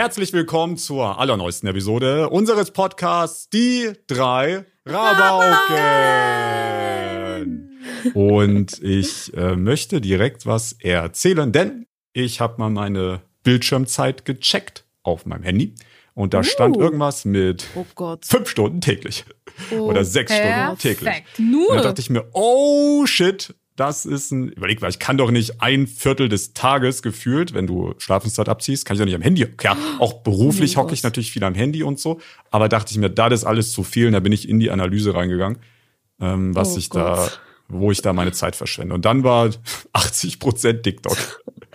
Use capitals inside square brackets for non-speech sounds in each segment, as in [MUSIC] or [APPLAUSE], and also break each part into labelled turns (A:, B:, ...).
A: Herzlich willkommen zur allerneuesten Episode unseres Podcasts Die drei Rabauken. Und ich äh, möchte direkt was erzählen, denn ich habe mal meine Bildschirmzeit gecheckt auf meinem Handy. Und da stand
B: Uh.
A: irgendwas mit
B: Oh
A: fünf Stunden täglich. Oder sechs Stunden täglich.
C: Perfekt.
A: Und
B: Nur.
A: dachte ich mir, oh shit, das ist ein, überleg mal, ich kann doch nicht ein Viertel des Tages gefühlt, wenn du Schlafenszeit abziehst, kann ich doch nicht am Handy. Ja, [GASPS] auch beruflich
B: Oh
A: hocke ich natürlich viel am Handy und so, aber dachte ich mir, da ist alles zu viel und da bin ich in die Analyse reingegangen, ähm, was
B: Oh
A: ich da,
B: Gott.
A: wo ich da meine Zeit verschwende. Und dann war [LAUGHS] 80 Prozent TikTok.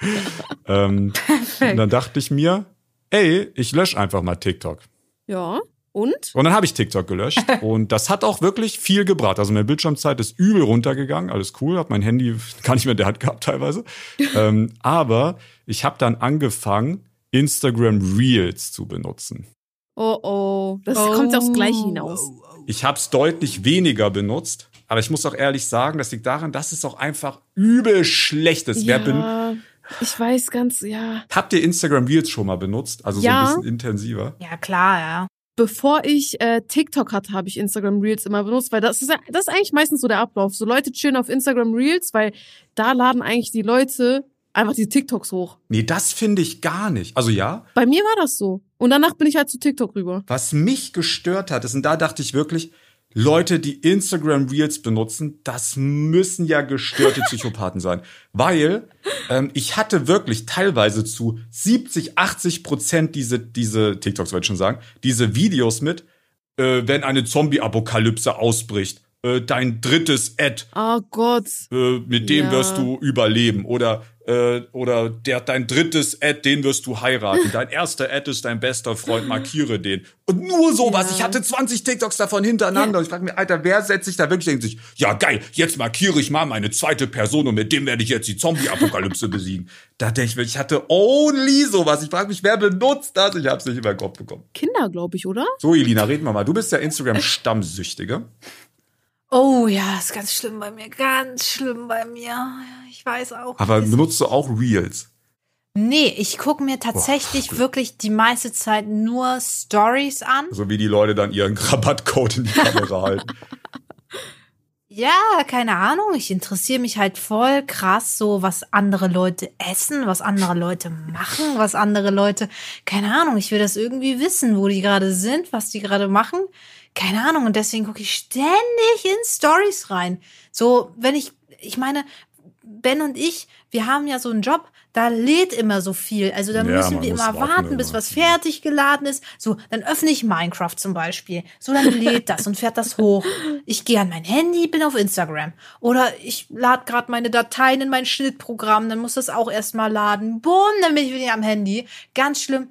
A: [LAUGHS] ähm, und dann dachte ich mir, ey, ich lösche einfach mal TikTok.
B: Ja. Und?
A: Und dann habe ich TikTok gelöscht [LAUGHS] und das hat auch wirklich viel gebracht. Also meine Bildschirmzeit ist übel runtergegangen, alles cool, habe mein Handy [LAUGHS] gar nicht mehr in der Hand gehabt teilweise. [LAUGHS] ähm, aber ich habe dann angefangen, Instagram Reels zu benutzen.
B: Oh oh. Das kommt aufs Gleiche hinaus.
A: Ich habe es deutlich weniger benutzt, aber ich muss auch ehrlich sagen, das liegt daran, dass es auch einfach übel schlecht ist. Wer bin,
B: Ja. Ich weiß ganz, ja.
A: habt ihr Instagram Reels schon mal benutzt? Also
B: Ja.
A: so ein bisschen intensiver?
C: Ja, klar, ja.
B: Bevor ich äh, TikTok hatte, habe ich Instagram Reels immer benutzt, weil das ist, ja- das ist eigentlich meistens so der Ablauf. So Leute chillen auf Instagram Reels, weil da laden eigentlich die Leute einfach die TikToks hoch.
A: Nee, das finde ich gar nicht. Also ja,
B: Bei mir war das so. Und danach bin ich halt zu TikTok rüber.
A: Was mich gestört hat, ist, und da dachte ich wirklich, Leute, die Instagram Reels benutzen, das müssen ja gestörte [LAUGHS] Psychopathen sein. Weil ähm, ich hatte wirklich teilweise zu 70, 80 Prozent diese, diese TikToks, wollte ich schon sagen, diese Videos mit, äh, wenn eine Zombie-Apokalypse ausbricht, äh, dein drittes Ad,
B: Oh Gott.
A: äh, mit dem
B: Ja.
A: wirst du überleben oder äh, oder der dein drittes Ad, den wirst du heiraten. [LAUGHS] Dein erster Ad ist dein bester Freund, markiere den. Und nur sowas.
B: Ja.
A: Ich hatte 20 TikToks davon hintereinander. Und ich frage mich, Alter, wer setzt sich da wirklich denkt sich, ja geil, jetzt markiere ich mal meine zweite Person und mit dem werde ich jetzt die Zombie-Apokalypse [LAUGHS] besiegen. Da denke ich mir, ich hatte only sowas. Ich frage mich, wer benutzt das? Ich hab's nicht über den Kopf bekommen.
B: Kinder, glaube ich, oder?
A: So, Elina, reden wir mal. Du bist ja Instagram-Stammsüchtige. [LAUGHS]
C: Oh ja, ist ganz schlimm bei mir, ganz schlimm bei mir. Ich weiß auch.
A: Aber benutzt du auch Reels?
C: nee, ich gucke mir tatsächlich wirklich die meiste Zeit nur Stories an.
A: So wie die Leute dann ihren [LAUGHS] Rabattcode in die Kamera halten. [LAUGHS]
C: Ja, keine Ahnung. Ich interessiere mich halt voll krass so, was andere Leute essen, was andere Leute machen, was andere Leute, keine Ahnung. Ich will das irgendwie wissen, wo die gerade sind, was die gerade machen. Keine Ahnung. Und deswegen gucke ich ständig in Stories rein. So, wenn ich, ich meine, Ben und ich, wir haben ja so einen Job, da lädt immer so viel. Also da
A: Ja,
C: müssen wir immer
A: warten
C: warten, bis was fertig geladen ist. So, dann öffne ich Minecraft zum Beispiel. So, dann lädt das und fährt das hoch. Ich gehe an mein Handy, bin auf Instagram. Oder ich lade gerade meine Dateien in mein Schnittprogramm, dann muss das auch erstmal laden. Boom, dann bin ich wieder am Handy. Ganz schlimm.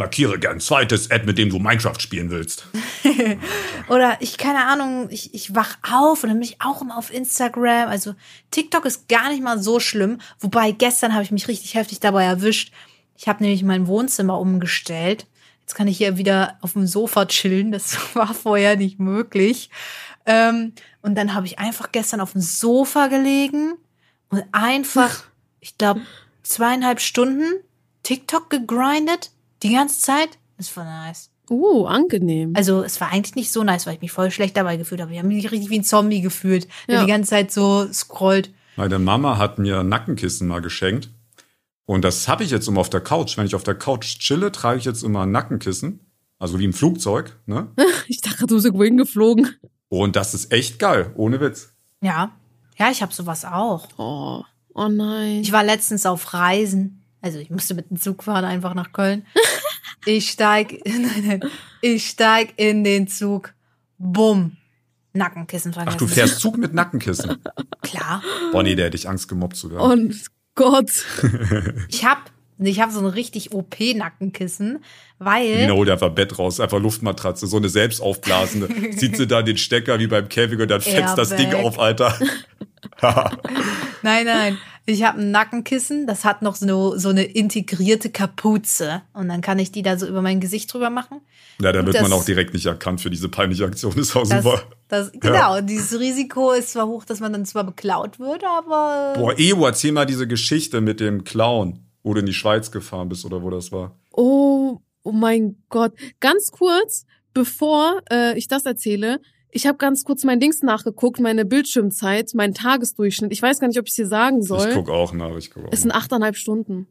A: Markiere gern zweites Ad, mit dem du Minecraft spielen willst. [LAUGHS]
C: Oder ich, keine Ahnung, ich, ich wach auf und dann bin ich auch immer auf Instagram. Also TikTok ist gar nicht mal so schlimm. Wobei gestern habe ich mich richtig heftig dabei erwischt. Ich habe nämlich mein Wohnzimmer umgestellt. Jetzt kann ich hier wieder auf dem Sofa chillen. Das [LAUGHS] war vorher nicht möglich. Ähm, und dann habe ich einfach gestern auf dem Sofa gelegen und einfach, ich glaube, zweieinhalb Stunden TikTok gegrindet. Die ganze Zeit. Das war nice.
B: Uh, angenehm.
C: Also es war eigentlich nicht so nice, weil ich mich voll schlecht dabei gefühlt habe. Ich habe mich richtig wie ein Zombie gefühlt, der
B: Ja.
C: die ganze Zeit so scrollt.
A: Meine Mama hat mir Nackenkissen mal geschenkt. Und das habe ich jetzt immer auf der Couch. Wenn ich auf der Couch chille, trage ich jetzt immer ein Nackenkissen. Also wie im Flugzeug. Ne? [LAUGHS]
B: Ich dachte, du bist irgendwo hingeflogen.
A: Und das ist echt geil. Ohne Witz.
C: Ja. Ja, ich habe sowas auch.
B: Oh, oh nein.
C: Ich war letztens auf Reisen. Also ich musste mit dem Zug fahren, einfach nach Köln. [LAUGHS] Ich steig, [LAUGHS] nein, nein, ich steig in den Zug. Bumm. Nackenkissen vergessen.
A: Ach, du fährst Zug mit Nackenkissen. [LAUGHS]
C: Klar.
A: Boah, nee, der hätte ich Angst gemobbt sogar.
B: Und Gott.
C: Ich hab, ich hab so ein richtig OP-Nackenkissen, weil.
A: Nina holt einfach Bett raus, einfach Luftmatratze, so eine selbstaufblasende. Zieht sie da den Stecker wie beim Käfig und dann fetzt das Ding
C: Airbag.
A: auf, Alter.
C: Nein, nein. Ich habe ein Nackenkissen, das hat noch so, so eine integrierte Kapuze. Und dann kann ich die da so über mein Gesicht drüber machen.
A: Ja, da wird
C: Das-
A: man auch direkt nicht erkannt für diese peinliche Aktion. ist auch
C: Das,
A: super.
C: das, genau, dieses Risiko ist zwar hoch, dass man dann zwar beklaut wird, aber.
A: Boah, Ewo, erzähl mal diese Geschichte mit dem Clown, wo du in die Schweiz gefahren bist oder wo das war.
B: Oh, Oh mein Gott. Ganz kurz, bevor äh, ich das erzähle, ich habe ganz kurz mein Dings nachgeguckt, meine Bildschirmzeit, mein Tagesdurchschnitt. Ich weiß gar nicht, ob ich dir sagen soll.
A: Ich guck auch nach, ich guck auch
B: es sind achteinhalb Stunden.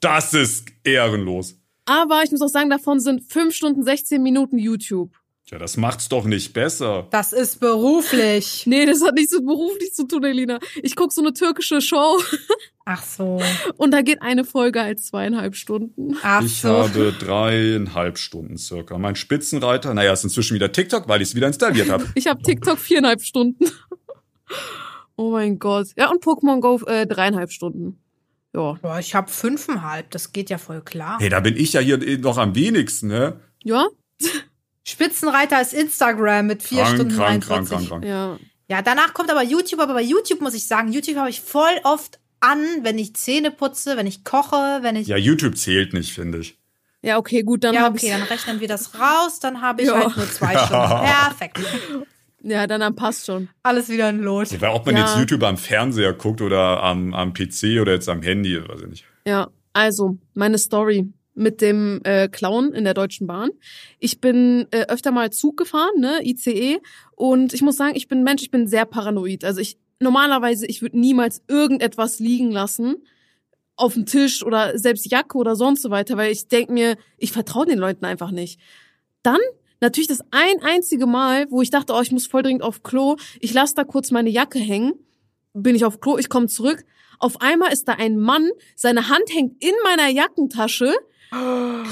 A: Das ist ehrenlos.
B: Aber ich muss auch sagen, davon sind fünf Stunden 16 Minuten YouTube.
A: Ja, das macht's doch nicht besser.
C: Das ist beruflich. [LAUGHS]
B: Nee, das hat nichts mit beruflich zu tun, Elina. Ich guck so eine türkische Show [LAUGHS]
C: Ach so.
B: und da geht eine Folge als zweieinhalb Stunden.
C: Ach
A: Ich
C: so.
A: habe dreieinhalb Stunden circa. Mein Spitzenreiter, naja, ist inzwischen wieder TikTok, weil ich es wieder installiert habe. [LAUGHS]
B: Ich habe TikTok viereinhalb Stunden. Oh mein Gott. Ja, und Pokémon Go äh, dreieinhalb Stunden. Ja.
C: Boah, ich habe fünfeinhalb. Das geht ja voll klar.
A: Hey, da bin ich ja hier noch am wenigsten, ne?
B: Ja?
C: Spitzenreiter ist Instagram mit vier
A: Krank,
C: Stunden
A: krank,
C: 49.
A: krank, krank, krank.
B: Ja.
C: Ja, danach kommt aber YouTube, aber bei YouTube muss ich sagen, YouTube habe ich voll oft an, wenn ich Zähne putze, wenn ich koche, wenn ich.
A: Ja, YouTube zählt nicht, finde ich.
B: Ja, okay, gut, dann
C: Ja, okay, dann rechnen wir das raus, dann habe ich
B: Ja.
C: halt nur zwei Stunden. [LAUGHS] Perfekt.
B: Ja, dann, dann passt schon.
C: Alles wieder ein Lot.
A: Weil ob man
B: Ja.
A: jetzt YouTube am Fernseher guckt oder am, am PC oder jetzt am Handy, weiß ich nicht.
B: Ja, also meine Story mit dem äh, Clown in der Deutschen Bahn. Ich bin äh, öfter mal Zug gefahren, ne, ICE, und ich muss sagen, ich bin Mensch, ich bin sehr paranoid. Also ich normalerweise, ich würde niemals irgendetwas liegen lassen auf dem Tisch oder selbst Jacke oder sonst so weiter, weil ich denk mir, ich vertraue den Leuten einfach nicht. Dann natürlich das ein einzige Mal, wo ich dachte, oh, ich muss voll dringend auf Klo, ich lasse da kurz meine Jacke hängen, bin ich auf Klo, ich komme zurück. Auf einmal ist da ein Mann, seine Hand hängt in meiner Jackentasche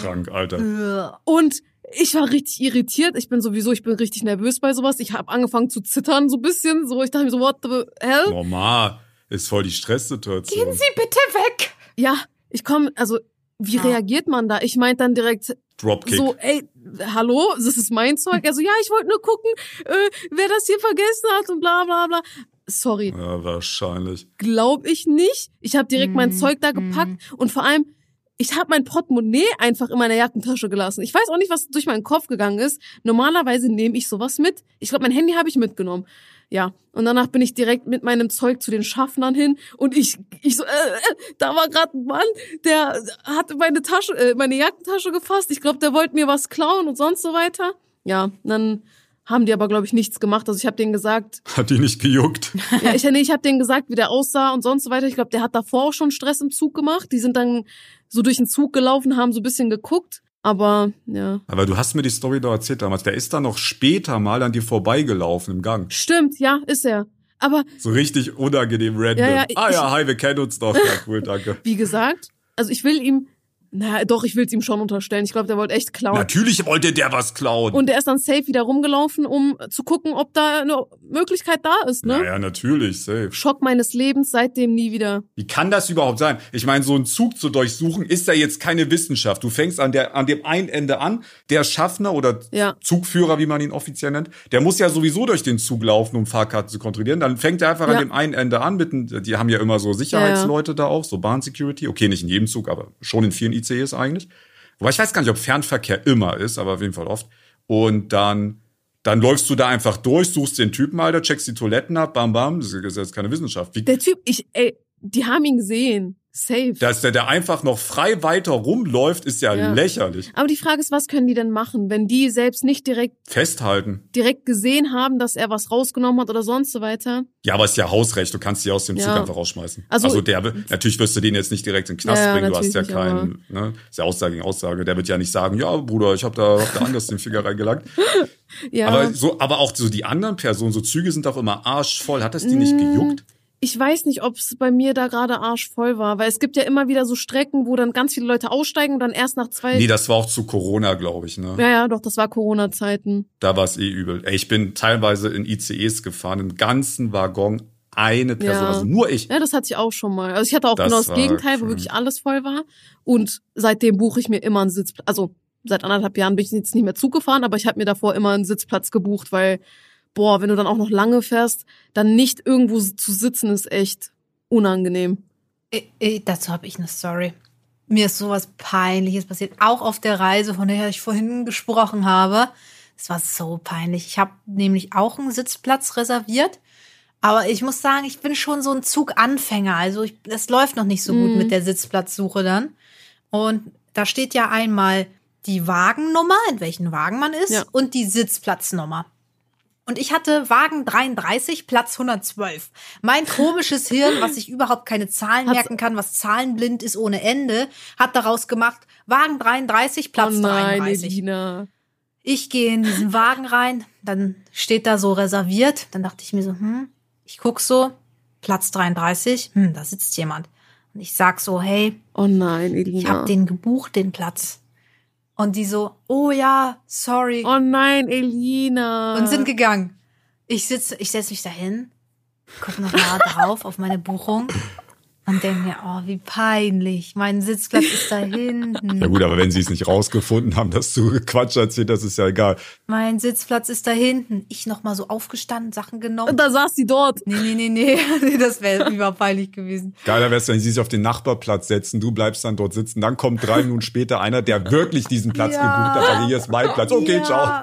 A: Krank, Alter.
B: und ich war richtig irritiert. Ich bin sowieso, ich bin richtig nervös bei sowas. Ich habe angefangen zu zittern so ein bisschen. So, ich dachte mir so, what the hell?
A: Normal. Ist voll die Stresssituation.
C: Gehen Sie bitte weg.
B: Ja, ich komme, also wie
C: Ja.
B: reagiert man da? Ich meinte dann direkt
A: Dropkick.
B: so, ey, hallo, das ist mein Zeug. Also ja, ich wollte nur gucken, äh, wer das hier vergessen hat und bla bla bla. Sorry,
A: Ja, wahrscheinlich.
B: glaub ich nicht. Ich habe direkt mein
C: Mhm,
B: Zeug da gepackt und vor allem, ich habe mein Portemonnaie einfach in meiner Jackentasche gelassen. Ich weiß auch nicht, was durch meinen Kopf gegangen ist. Normalerweise nehme ich sowas mit. Ich glaube, mein Handy habe ich mitgenommen. Ja, und danach bin ich direkt mit meinem Zeug zu den Schaffnern hin und ich, ich so, äh, äh, da war gerade ein Mann, der hat meine Tasche, äh, meine Jackentasche gefasst. Ich glaube, der wollte mir was klauen und sonst so weiter. Ja, dann haben die aber glaube ich nichts gemacht. Also ich habe denen gesagt, [LAUGHS]
A: Hat die nicht gejuckt?
B: ja, ich, nee, ich habe denen gesagt, wie der aussah und sonst so weiter. Ich glaube, der hat davor auch schon Stress im Zug gemacht. Die sind dann so durch den Zug gelaufen, haben so ein bisschen geguckt. Aber ja.
A: Aber du hast mir die Story da erzählt damals. Der ist dann noch später mal an dir vorbeigelaufen im Gang.
B: Stimmt, ja, ist er. Aber
A: So richtig unangenehm random.
B: Ja, ja,
A: ah ja, hi, wir kennen uns doch. Ja, cool, danke. [LAUGHS]
B: wie gesagt, also ich will ihm, na doch, ich will es ihm schon unterstellen. Ich glaube, der wollte echt klauen.
A: Natürlich wollte der was klauen.
B: Und er ist dann safe wieder rumgelaufen, um zu gucken, ob da eine Möglichkeit da ist, ne?
A: Naja, natürlich, safe.
B: Schock meines Lebens, seitdem nie wieder.
A: Wie kann das überhaupt sein? Ich meine, so einen Zug zu durchsuchen ist ja jetzt keine Wissenschaft. Du fängst an der an dem einen Ende an. Der Schaffner oder
B: Ja.
A: Zugführer, wie man ihn offiziell nennt, der muss ja sowieso durch den Zug laufen, um Fahrkarten zu kontrollieren. Dann fängt er einfach
B: Ja.
A: an dem einen Ende an. Mit, die haben ja immer so Sicherheitsleute da auch, so Bahnsecurity. Okay, nicht in jedem Zug, aber schon in vielen ICEs eigentlich. Wobei ich weiß gar nicht, ob Fernverkehr immer ist, aber auf jeden Fall oft. Und dann dann läufst du da einfach durch, suchst den Typen, Alter, checkst die Toiletten ab, bam, bam. Das ist jetzt keine Wissenschaft. Wie,
B: Der Typ, ich, ey, die haben ihn gesehen. Safe.
A: dass der, der einfach noch frei weiter rumläuft, ist ja,
B: Ja.
A: lächerlich.
B: Aber die Frage ist, was können die denn machen, wenn die selbst nicht direkt
A: Festhalten.
B: direkt gesehen haben, dass er was rausgenommen hat oder sonst so weiter.
A: Ja, aber ist ja Hausrecht, du kannst die aus dem Zug
B: Ja.
A: einfach rausschmeißen.
B: Also-
A: Also, der, natürlich wirst du den jetzt nicht direkt in den Knast
B: Ja,
A: bringen, du hast ja keinen, ne, ist ja Aussage gegen Aussage, der wird ja nicht sagen, ja, Bruder, ich hab da, hab da anders den Finger reingelangt. [LAUGHS]
B: Ja.
A: Aber so, aber auch so die anderen Personen, so Züge sind auch immer arschvoll. Hat das die
B: Mm.
A: nicht gejuckt?
B: Ich weiß nicht, ob es bei mir da gerade arschvoll war, weil es gibt ja immer wieder so Strecken, wo dann ganz viele Leute aussteigen und dann erst nach zwei.
A: Nee, das war auch zu Corona, glaube ich, ne?
B: ja, ja, doch, das war Corona-Zeiten.
A: Da war es eh übel. Ey, ich bin teilweise in ICEs gefahren, im ganzen Waggon eine Person,
B: Ja.
A: also nur ich.
B: Ja, das hatte ich auch schon mal. Also ich hatte auch
A: Das
B: genau das Gegenteil, wo
A: crazy.
B: wirklich alles voll war. Und seitdem buche ich mir immer einen Sitzplatz. Also seit anderthalb Jahren bin ich jetzt nicht mehr Zug gefahren, aber ich habe mir davor immer einen Sitzplatz gebucht, weil, boah, wenn du dann auch noch lange fährst, dann nicht irgendwo zu sitzen, ist echt unangenehm.
C: Äh, äh, dazu habe ich eine Story. Mir ist sowas Peinliches passiert, auch auf der Reise, von der ich vorhin gesprochen habe. Es war so peinlich. Ich habe nämlich auch einen Sitzplatz reserviert. Aber ich muss sagen, ich bin schon so ein Zuganfänger. Also ich, das läuft noch nicht so gut
B: Mhm.
C: mit der Sitzplatzsuche dann. Und da steht ja einmal die Wagennummer, in welchen Wagen man ist,
B: Ja.
C: und die Sitzplatznummer. Und ich hatte Wagen 33, Platz 112. Mein komisches Hirn, was sich überhaupt keine Zahlen
B: Hat's-
C: merken kann, was zahlenblind ist ohne Ende, hat daraus gemacht, Wagen 33, Platz
B: oh nein,
C: 33.
B: Elina.
C: Ich gehe in diesen Wagen rein, dann steht da so reserviert. Dann dachte ich mir so, hm, ich guck so, Platz 33, hm, da sitzt jemand. Und ich sag so, hey,
B: Oh nein, Elina.
C: ich hab den gebucht, den Platz. Und die so, oh ja, sorry.
B: Oh nein, Elina.
C: Und sind gegangen. Ich sitze, ich setze mich da hin, gucke nochmal [LAUGHS] drauf auf meine Buchung und denke mir, oh, wie peinlich. Mein Sitzplatz ist da hinten.
A: Ja gut, aber wenn sie es nicht rausgefunden haben, dass du Quatsch erzählt, das ist ja egal.
C: Mein Sitzplatz ist da hinten. Ich nochmal so aufgestanden, Sachen genommen.
B: Und da saß sie dort.
C: Nee, nee, nee, nee. [LAUGHS] das wäre überpeinlich gewesen.
A: Geiler wär's, wenn sie sich auf den Nachbarplatz setzen, du bleibst dann dort sitzen, dann kommt drei Minuten später einer, der wirklich diesen Platz
C: Ja.
A: gebucht hat, sagt, hier ist mein Platz, okay,
C: ja.
A: ciao.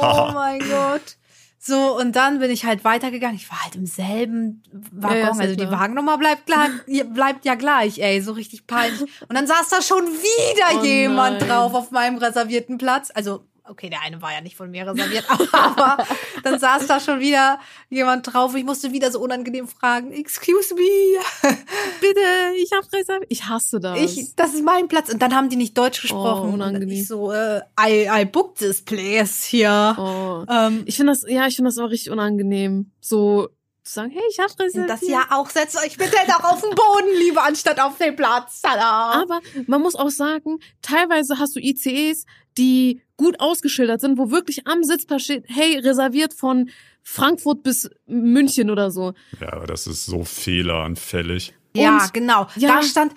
C: Oh mein [LAUGHS] Gott. So, und dann bin ich halt weitergegangen. Ich war halt im selben Waggon.
B: Ja, ja,
C: also die
B: klar.
C: Wagennummer bleibt, klar, [LAUGHS] bleibt ja gleich, ey. So richtig peinlich. Und dann saß da schon wieder
B: Oh
C: jemand
B: nein.
C: drauf auf meinem reservierten Platz. Also, okay, der eine war ja nicht von mir reserviert, [LAUGHS] aber dann saß da schon wieder jemand drauf. Ich musste wieder so unangenehm fragen, excuse me, [LAUGHS]
B: Bitte, ich hab reserviert. Ich hasse das.
C: ich, das ist mein Platz. Und dann haben die nicht Deutsch gesprochen.
B: Oh, unangenehm.
C: ich so, äh, I, I booked this place hier.
B: oh.
C: Ähm,
B: Ich finde das, ja, ich finde das auch richtig unangenehm. So zu sagen, hey, ich hab reserviert.
C: das ja auch, setzt euch bitte doch auf den Boden, lieber, anstatt auf den Platz. Tada.
B: Aber man muss auch sagen, teilweise hast du ICEs, die gut ausgeschildert sind, wo wirklich am Sitzplatz steht, hey, reserviert von Frankfurt bis München oder so.
A: Ja, aber das ist so fehleranfällig.
C: ja,
B: und-
C: genau.
B: ja.
C: Da stand,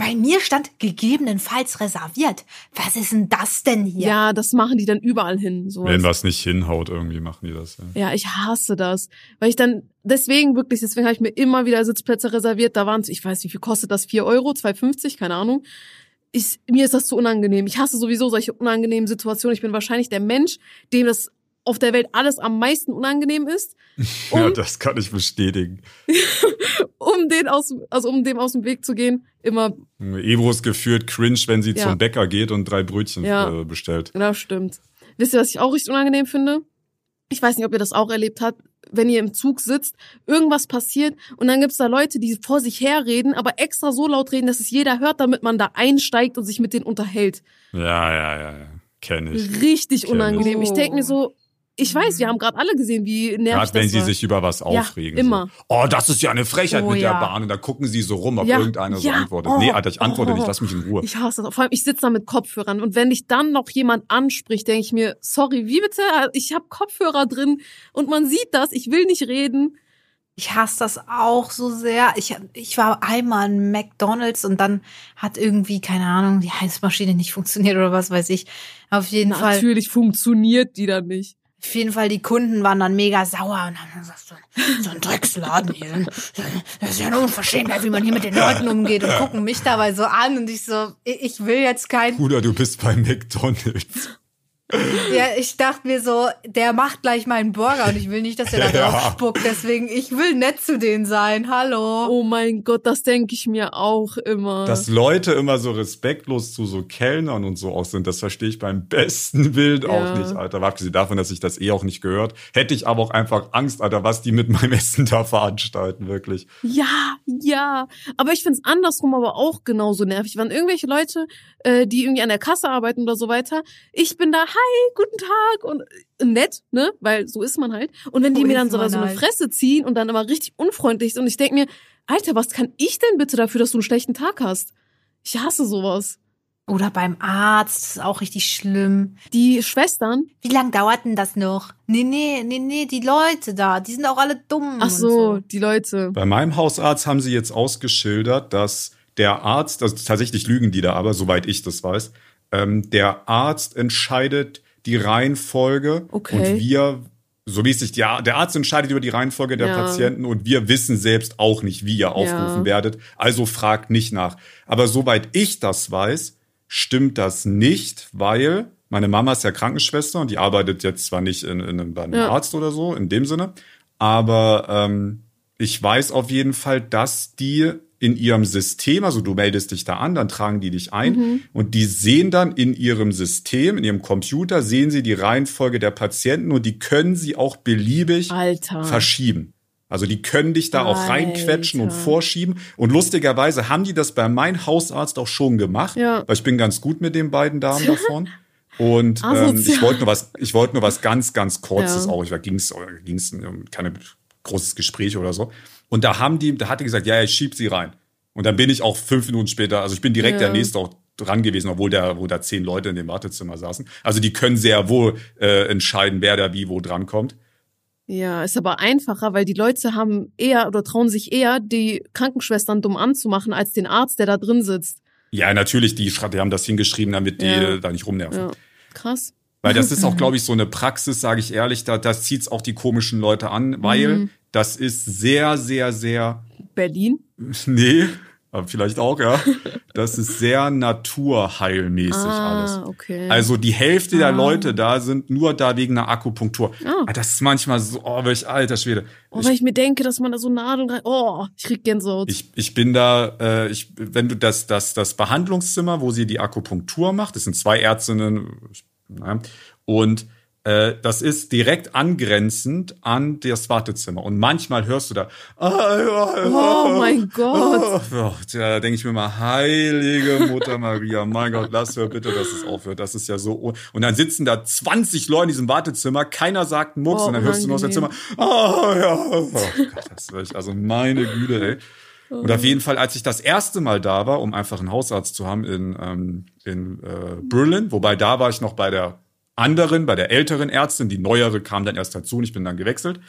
C: bei mir stand gegebenenfalls reserviert. Was ist denn das denn hier?
B: Ja, das machen die dann überall hin. So.
A: Wenn was nicht hinhaut, irgendwie machen die das. Ja.
B: Ja, ich hasse das, weil ich dann deswegen wirklich, deswegen habe ich mir immer wieder Sitzplätze reserviert. Da waren, ich weiß, wie viel kostet das? 4 Euro, 2,50, keine Ahnung. Ich, mir ist das zu unangenehm. Ich hasse sowieso solche unangenehmen Situationen. Ich bin wahrscheinlich der Mensch, dem das auf der Welt alles am meisten unangenehm ist. [LAUGHS]
A: ja,
B: Um,
A: das kann ich bestätigen. [LAUGHS]
B: um den aus, also um dem aus dem Weg zu gehen, immer,
A: Ebros geführt cringe, wenn sie
B: Ja.
A: zum Bäcker geht und drei Brötchen
B: Ja.
A: äh, bestellt.
B: genau stimmt. Wisst ihr, was ich auch richtig unangenehm finde? Ich weiß nicht, ob ihr das auch erlebt habt, wenn ihr im Zug sitzt, irgendwas passiert und dann gibt's da Leute, die vor sich herreden, aber extra so laut reden, dass es jeder hört, damit man da einsteigt und sich mit denen unterhält.
A: Ja, ja, ja, ja. Kenne ich.
B: Richtig
A: Kenn
B: unangenehm.
C: ich.
B: Ich denke mir so, ich weiß, wir haben gerade alle gesehen, wie nervig
A: Gerade wenn
B: das
A: sie
B: war.
A: sich über was
B: Ja,
A: aufregen.
B: immer.
A: So. Oh, das ist ja eine Frechheit
C: Oh,
A: mit
C: ja.
A: der Bahn. Und da gucken sie so rum, ob
B: Ja,
A: irgendeiner so
B: ja.
A: antwortet.
B: Oh,
A: nee, Alter, ich antworte
B: oh.
A: nicht, lass mich in Ruhe.
B: Ich hasse das. Vor allem, ich sitze da mit Kopfhörern und wenn dich dann noch jemand anspricht, denke ich mir, sorry, wie bitte? Ich habe Kopfhörer drin und man sieht das, ich will nicht reden.
C: Ich hasse das auch so sehr. Ich, ich war einmal in McDonalds und dann hat irgendwie, keine Ahnung, die Heißmaschine nicht funktioniert oder was weiß ich. Auf jeden Fall.
B: Natürlich funktioniert die dann nicht.
C: Auf jeden Fall, die Kunden waren dann mega sauer und haben gesagt, so, so ein Drecksladen hier. Das ist ja eine Unverschämtheit, wie man hier mit den Leuten umgeht und gucken mich dabei so an und ich so, ich will jetzt kein,
A: Bruder, du bist bei McDonalds.
C: Ja, ich dachte mir so, der macht gleich meinen Burger und ich will nicht, dass er da [LAUGHS]
A: Ja.
C: drauf spuckt, deswegen, ich will nett zu denen sein, hallo.
B: Oh mein Gott, das denke ich mir auch immer.
A: Dass Leute immer so respektlos zu so Kellnern und so aus sind, das verstehe ich beim besten Bild
B: Ja.
A: auch nicht, Alter. Mal Abgesehen davon, dass ich das eh auch nicht gehört. Hätte ich aber auch einfach Angst, Alter, was die mit meinem Essen da veranstalten, wirklich.
B: Ja, ja. Aber ich find's andersrum aber auch genauso nervig. Wenn irgendwelche Leute, äh, die irgendwie an der Kasse arbeiten oder so weiter, ich bin da, hi, guten Tag und äh, nett, ne? Weil so ist man halt. Und wenn die
C: So
B: mir dann so, so eine
C: halt.
B: Fresse ziehen und dann immer richtig unfreundlich sind und ich denk mir, Alter, was kann ich denn bitte dafür, dass du einen schlechten Tag hast? Ich hasse sowas.
C: Oder beim Arzt, das ist auch richtig schlimm.
B: Die Schwestern,
C: Wie lang dauert denn das noch? Nee, nee, nee, nee, die Leute da, die sind auch alle dumm.
B: ach
C: und
B: so, die Leute.
A: Bei meinem Hausarzt haben sie jetzt ausgeschildert, dass der Arzt, also tatsächlich lügen die da aber, soweit ich das weiß, ähm, der Arzt entscheidet die Reihenfolge
B: Okay.
A: und wir, so wie es sich, ja, der Arzt entscheidet über die Reihenfolge der
B: Ja.
A: Patienten und wir wissen selbst auch nicht, wie ihr aufgerufen werdet, also fragt nicht nach. Aber soweit ich das weiß, stimmt das nicht, weil meine Mama ist ja Krankenschwester und die arbeitet jetzt zwar nicht in, in, einem- bei einem
B: Ja.
A: Arzt oder so, in dem Sinne, aber ähm, ich weiß auf jeden Fall, dass die in ihrem System, also du meldest dich da an, dann tragen die dich ein und die sehen dann in ihrem System, in ihrem Computer, sehen sie die Reihenfolge der Patienten und die können sie auch beliebig
B: Alter.
A: verschieben. Also die können dich da auch
B: Alter.
A: reinquetschen und vorschieben. Und lustigerweise haben die das bei meinem Hausarzt auch schon gemacht,
B: Ja.
A: weil ich bin ganz gut mit den beiden Damen [LAUGHS] davon. Und ähm, ich wollte nur was, ich wollte nur was ganz, ganz Kurzes
B: Ja.
A: auch. Ich war ging's, ging's um keine großes Gespräch oder so. Und da haben die, da hat die gesagt, ja, ich schieb sie rein. Und dann bin ich auch fünf Minuten später, also ich bin direkt
B: Ja.
A: der nächste auch dran gewesen, obwohl da, wo da zehn Leute in dem Wartezimmer saßen. Also die können sehr wohl äh, entscheiden, wer da wie wo drankommt.
B: Ja, ist aber einfacher, weil die Leute haben eher oder trauen sich eher, die Krankenschwestern dumm anzumachen, als den Arzt, der da drin sitzt.
A: Ja, natürlich, die, die haben das hingeschrieben, damit die
B: Ja.
A: äh, da nicht rumnerven.
B: Ja, krass.
A: Weil das ist auch, [LAUGHS] glaube ich, so eine Praxis, sage ich ehrlich, da, das zieht's auch die komischen Leute an, weil
B: Mhm.
A: Das ist sehr, sehr, sehr,
B: Berlin? [LAUGHS]
A: nee, aber vielleicht auch, ja, das ist sehr naturheilmäßig alles.
B: Ah, okay.
A: Also die Hälfte der Leute da sind nur da wegen einer Akupunktur.
B: Ah.
A: Ah, Das ist manchmal so, oh, welch alter Schwede.
B: oh, wenn ich mir denke, dass man da so Nadeln rein. Oh, ich krieg Gänsehaut.
A: Ich, ich bin da, äh, ich, wenn du das, das, das Behandlungszimmer, wo sie die Akupunktur macht, das sind zwei Ärztinnen, ich- und das ist direkt angrenzend an das Wartezimmer. Und manchmal hörst du da,
B: oh mein Gott.
A: Oh, tja, da denke ich mir mal, heilige Mutter Maria, mein Gott, lass hör bitte, dass es aufhört. Das ist ja so. un- Und dann sitzen da 20 Leute in diesem Wartezimmer, keiner sagt einen Mucks
B: Oh,
A: und dann hörst du nur aus dem Zimmer, ah ja, oh Gott, das ist wirklich, also meine Güte, ey. Und auf jeden Fall, als ich das erste Mal da war, um einfach einen Hausarzt zu haben in, ähm, in äh, Berlin, wobei da war ich noch bei der anderen, bei der älteren Ärztin, die neuere kam dann erst dazu und ich bin dann gewechselt.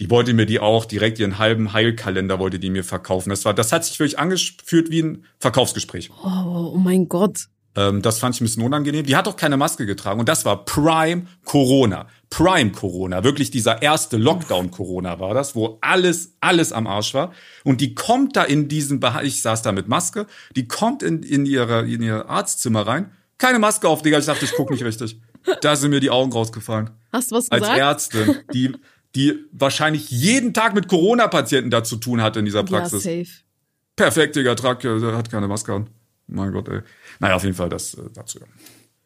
A: Die wollte mir die auch direkt ihren halben Heilkalender wollte die mir verkaufen. Das war, das hat sich wirklich angefühlt wie ein Verkaufsgespräch.
B: Oh, oh mein Gott.
A: Ähm, das fand ich ein bisschen unangenehm. Die hat auch keine Maske getragen und das war Prime Corona. Prime Corona. Wirklich dieser erste Lockdown Corona war das, wo alles, alles am Arsch war. Und die kommt da in diesen, Beha ich saß da mit Maske, die kommt in, in ihre, in ihr Arztzimmer rein. Keine Maske auf, Digga. Ich dachte, ich guck nicht richtig. Da sind mir die Augen rausgefallen.
B: Hast du was
A: Als
B: gesagt?
A: Ärztin, die, die wahrscheinlich jeden Tag mit Corona-Patienten da zu tun hatte in dieser
B: ja,
A: Praxis.
B: safe.
A: Perfekt, Digga, trag, äh, der hat keine Maske an. Mein Gott, ey. Naja, auf jeden Fall das äh, dazu. ja.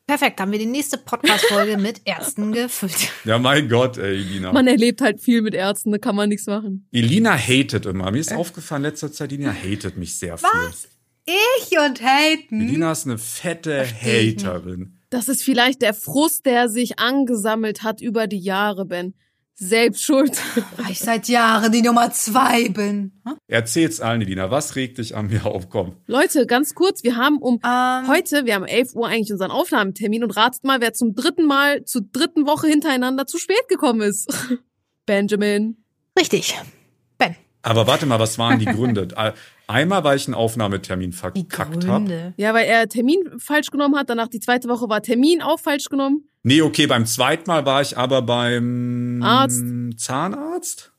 C: Perfekt, haben wir die nächste Podcast-Folge mit Ärzten [LAUGHS] gefüllt.
A: Ja, mein Gott, ey, Elina.
B: Man erlebt halt viel mit Ärzten, da kann man nichts machen.
A: Elina hatet immer. Mir ist aufgefallen, letzter Zeit, Elina hatet mich sehr viel.
C: Was? Ich und Haten.
A: Elina ist eine fette
C: Versteh ich nicht.
A: Haterin.
B: Das ist vielleicht der Frust, der sich angesammelt hat über die Jahre, Ben. Selbst schuld. [LAUGHS]
C: Weil ich seit Jahren die Nummer zwei bin. Hm?
A: Erzähl's allen, Elina. Was regt dich an [LAUGHS] mir auf? Komm.
B: Leute, ganz kurz, wir haben um
C: Ähm,
B: heute, wir haben 11 Uhr eigentlich unseren Aufnahmetermin und ratet mal, wer zum dritten Mal, zur dritten Woche hintereinander zu spät gekommen ist. [LAUGHS] Benjamin.
C: Richtig.
A: Aber warte mal, was waren die [LAUGHS] Gründe? Äh, Einmal, weil ich einen Aufnahmetermin verkackt habe.
C: Gründe.
B: Ja, weil er Termin falsch genommen hat, danach die zweite Woche war Termin auch falsch genommen.
A: Nee, okay, beim zweiten Mal war ich aber beim
B: Arzt.
A: Zahnarzt?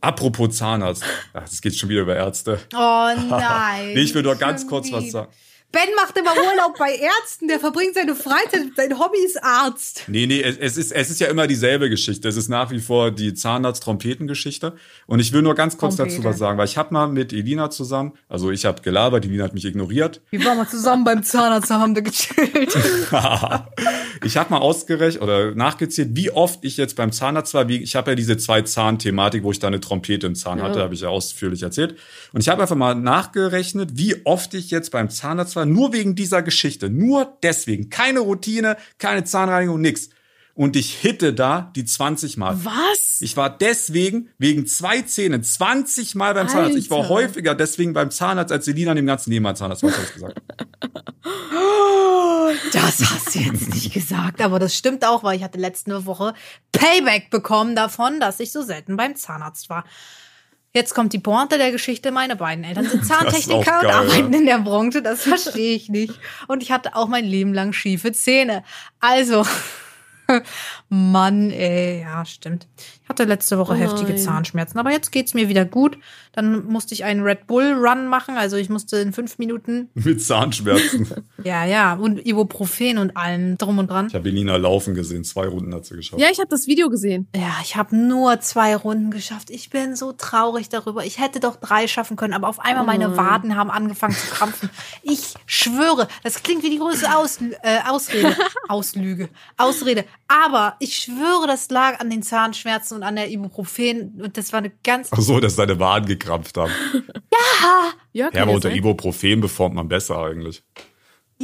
A: Apropos Zahnarzt. [LAUGHS] Ach, das geht schon wieder über Ärzte.
C: Oh [LAUGHS] nein.
A: Nee, ich will nur ganz kurz was sagen.
C: Ben macht immer Urlaub bei Ärzten, der verbringt seine Freizeit, sein Hobby ist Arzt.
A: Nee, nee, es, es, ist, es ist ja immer dieselbe Geschichte. Es ist nach wie vor die Zahnarzt-Trompeten-Geschichte. Und ich will nur ganz kurz
C: Trompete.
A: dazu was sagen, weil ich habe mal mit Elina zusammen, also ich habe gelabert, Elina hat mich ignoriert.
C: Wir waren mal zusammen beim Zahnarzt, haben da gechillt. [LAUGHS]
A: ich habe mal ausgerechnet oder nachgezählt, wie oft ich jetzt beim Zahnarzt war. Wie, ich habe ja diese zwei Zahn-Thematik, wo ich da eine Trompete im Zahn hatte, habe ich ja ausführlich erzählt. Und ich habe einfach mal nachgerechnet, wie oft ich jetzt beim Zahnarzt war, nur wegen dieser Geschichte. Nur deswegen. Keine Routine, keine Zahnreinigung, nix. Und ich hitte da die 20 Mal.
B: Was?
A: Ich war deswegen wegen zwei Zähnen 20 Mal beim Zahnarzt. Ich war
B: Alter.
A: häufiger deswegen beim Zahnarzt als Selina an dem ganzen Leben als Zahnarzt. Was hab ich gesagt? [LAUGHS]
C: Das hast du jetzt nicht gesagt, aber das stimmt auch, weil ich hatte letzte Woche Payback bekommen davon, dass ich so selten beim Zahnarzt war. Jetzt kommt die Pointe der Geschichte. Meine beiden Eltern sind [LAUGHS] Zahntechniker und arbeiten in der Branche. Das verstehe ich nicht. Und ich hatte auch mein Leben lang schiefe Zähne. Also, [LAUGHS] Mann, ey, ja, stimmt. Ich hatte letzte Woche
B: Oh
C: heftige. Zahnschmerzen, aber jetzt geht's mir wieder gut. Dann musste ich einen Red Bull Run machen, also ich musste in fünf Minuten, [LAUGHS]
A: Mit Zahnschmerzen. [LAUGHS]
C: ja, ja, und Ibuprofen und allem drum und dran.
A: Ich habe Elina laufen gesehen. Zwei Runden hat sie geschafft.
B: Ja, ich habe das Video gesehen.
C: Ja, ich habe nur zwei Runden geschafft. Ich bin so traurig darüber. Ich hätte doch drei schaffen können, aber auf einmal meine
B: nein.
C: Waden haben angefangen zu krampfen. Ich schwöre, das klingt wie die größte Aus, äh, Ausrede. [LAUGHS] Auslüge. Ausrede. Aber ich schwöre, das lag an den Zahnschmerzen und an der Ibuprofen. Und das war eine ganz.
A: Ach so, dass deine Waden gekrampft haben. [LAUGHS]
B: Ja,
A: Ja,
B: kann
A: aber
B: ja
A: unter
B: sein.
A: Ibuprofen beformt man besser eigentlich.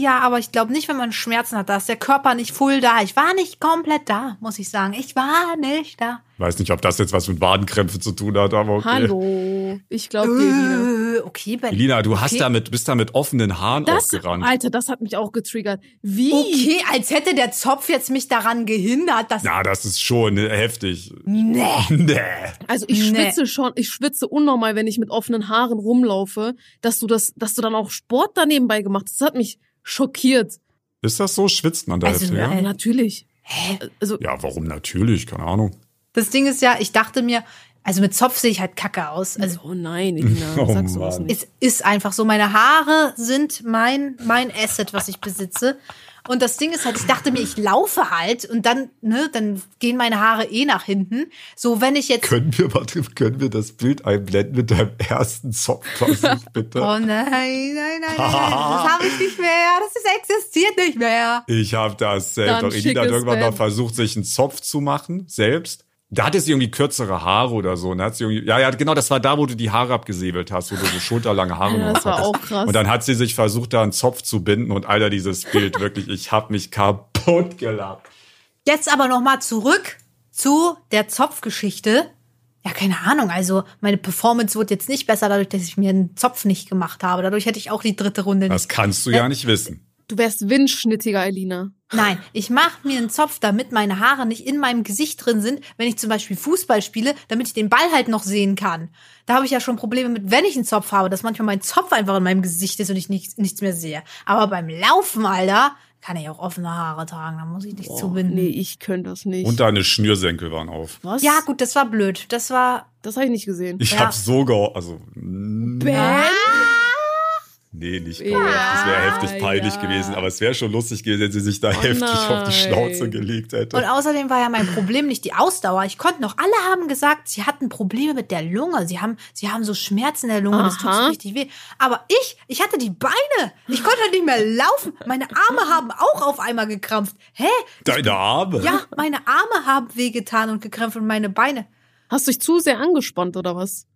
C: Ja, aber ich glaube nicht, wenn man Schmerzen hat, da ist der Körper nicht full da. Ich war nicht komplett da, muss ich sagen. Ich war nicht da.
A: Weiß nicht, ob das jetzt was mit Wadenkrämpfen zu tun hat, aber okay.
B: Hallo. Ich glaube dir.
C: Äh, okay, Ben.
A: Elina, du hast
C: okay.
A: damit, bist da mit offenen Haaren
B: Das,
A: aufgerannt.
B: Alter, das hat mich auch getriggert. Wie?
C: Okay, als hätte der Zopf jetzt mich daran gehindert, dass.
A: Na, das ist schon heftig.
C: Nee. [LAUGHS]
A: Nee.
B: Also ich
C: Nee.
B: schwitze schon, ich schwitze unnormal, wenn ich mit offenen Haaren rumlaufe, dass du das, dass du dann auch Sport da nebenbei gemacht hast. Das hat mich schockiert.
A: Ist das so? Schwitzt man da
C: Also, äh,
B: Ja, natürlich. Also
A: Ja, warum natürlich? Keine Ahnung.
C: Das Ding ist ja, ich dachte mir, also mit Zopf sehe ich halt kacke aus. Also
B: oh nein, Elina, [LAUGHS]
A: Oh
B: sagst du was
A: Mann.
B: nicht.
C: es ist einfach so, meine Haare sind mein, mein Asset, was ich besitze. Und das Ding ist halt, ich dachte mir, ich laufe halt und dann, ne, dann gehen meine Haare eh nach hinten. So, wenn ich jetzt.
A: Können wir, warte, können wir das Bild einblenden mit deinem ersten Zopfversuch, [LAUGHS] bitte?
C: Oh nein, nein, nein, nein, [LAUGHS] das habe ich nicht mehr. Das ist, existiert nicht mehr.
A: Ich habe das selbst. Doch Elina hat irgendwann mal
B: Bild.
A: versucht, sich einen Zopf zu machen, selbst. Da hatte sie irgendwie kürzere Haare oder so. Und da hat sie irgendwie, ja, ja, genau, das war da, wo du die Haare abgesäbelt hast, wo du so schulterlange Haare
B: Ja,
A: noch
B: das war
A: hattest.
B: auch krass.
A: Und dann hat sie sich versucht, da einen Zopf zu binden und Alter, dieses Bild, wirklich, ich hab mich kaputt gelacht.
C: Jetzt aber noch mal zurück zu der Zopfgeschichte. Ja, keine Ahnung. Also meine Performance wurde jetzt nicht besser dadurch, dass ich mir einen Zopf nicht gemacht habe. Dadurch hätte ich auch die dritte Runde nicht.
A: Das kannst du ja nicht wissen.
B: Du wärst windschnittiger, Elina.
C: Nein, ich mache mir einen Zopf, damit meine Haare nicht in meinem Gesicht drin sind, wenn ich zum Beispiel Fußball spiele, damit ich den Ball halt noch sehen kann. Da habe ich ja schon Probleme mit, wenn ich einen Zopf habe, dass manchmal mein Zopf einfach in meinem Gesicht ist und ich nichts, nichts mehr sehe. Aber beim Laufen, Alter, kann ich auch offene Haare tragen, da muss ich nicht zubinden.
B: Nee, ich könnte das nicht.
A: Und deine Schnürsenkel waren auf.
B: Was?
C: Ja, gut, das war blöd. Das war.
B: Das habe ich nicht gesehen.
A: Ich
C: Ja.
A: hab so also
B: Ben?
A: Nee, nicht
B: Ja,
A: gemacht. Das wäre heftig peinlich
B: ja.
A: gewesen, aber es wäre schon lustig gewesen, wenn sie sich da heftig auf die
B: nein.
A: Schnauze gelegt hätte.
C: Und außerdem war ja mein Problem nicht die Ausdauer. Ich konnte noch, alle haben gesagt, sie hatten Probleme mit der Lunge. Sie haben, sie haben so Schmerzen in der Lunge, das tut so
B: Aha.
C: richtig weh. Aber ich, ich hatte die Beine. Ich konnte halt nicht mehr laufen. Meine Arme haben auch auf einmal gekrampft. Hä?
A: Deine Arme?
C: Ja, meine Arme haben wehgetan und gekrampft und meine Beine.
B: Hast du dich zu sehr angespannt oder was?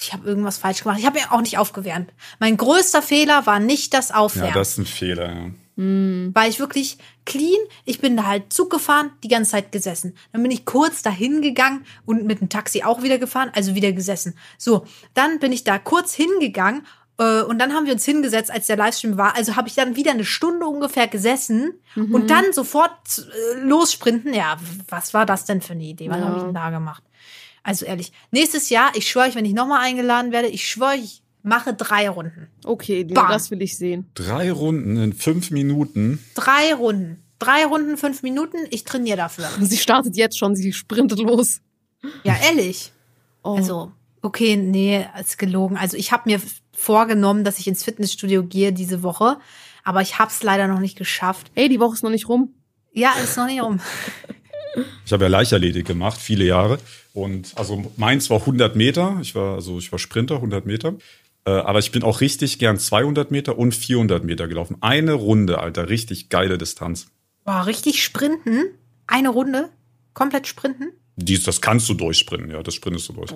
C: Ich habe irgendwas falsch gemacht. Ich habe mir auch nicht aufgewärmt. Mein größter Fehler war nicht das Aufwärmen.
A: Ja, das ist ein Fehler. Ja.
C: war ich wirklich clean. Ich bin da halt Zug gefahren, die ganze Zeit gesessen. Dann bin ich kurz dahin gegangen und mit dem Taxi auch wieder gefahren, also wieder gesessen. So, dann bin ich da kurz hingegangen äh, und dann haben wir uns hingesetzt, als der Livestream war. Also habe ich dann wieder eine Stunde ungefähr gesessen und dann sofort äh, lossprinten. Ja, was war das denn für eine Idee? Was
B: Ja.
C: habe ich denn da gemacht? Also ehrlich, nächstes Jahr, ich schwöre euch, wenn ich nochmal eingeladen werde, ich schwöre, ich mache drei Runden.
B: Okay,
C: Bam.
B: das will ich sehen.
A: Drei Runden in fünf Minuten.
C: Drei Runden. Drei Runden, fünf Minuten. Ich trainiere dafür. [LAUGHS]
B: Sie startet jetzt schon, sie sprintet los.
C: Ja, ehrlich.
B: Oh.
C: Also, okay, nee, ist gelogen. Also ich habe mir vorgenommen, dass ich ins Fitnessstudio gehe diese Woche, aber ich habe es leider noch nicht geschafft.
B: Ey, die Woche ist noch nicht rum.
C: Ja, ist noch nicht rum. [LAUGHS]
A: Ich habe ja Leichtathletik gemacht, viele Jahre. Und also meins war 100 Meter. Ich war, also ich war Sprinter, 100 Meter. Äh, aber ich bin auch richtig gern 200 Meter und 400 Meter gelaufen. Eine Runde, Alter, richtig geile Distanz.
C: War richtig sprinten. Eine Runde. Komplett sprinten.
A: Dies, das kannst du durchsprinten, ja, das sprintest du durch.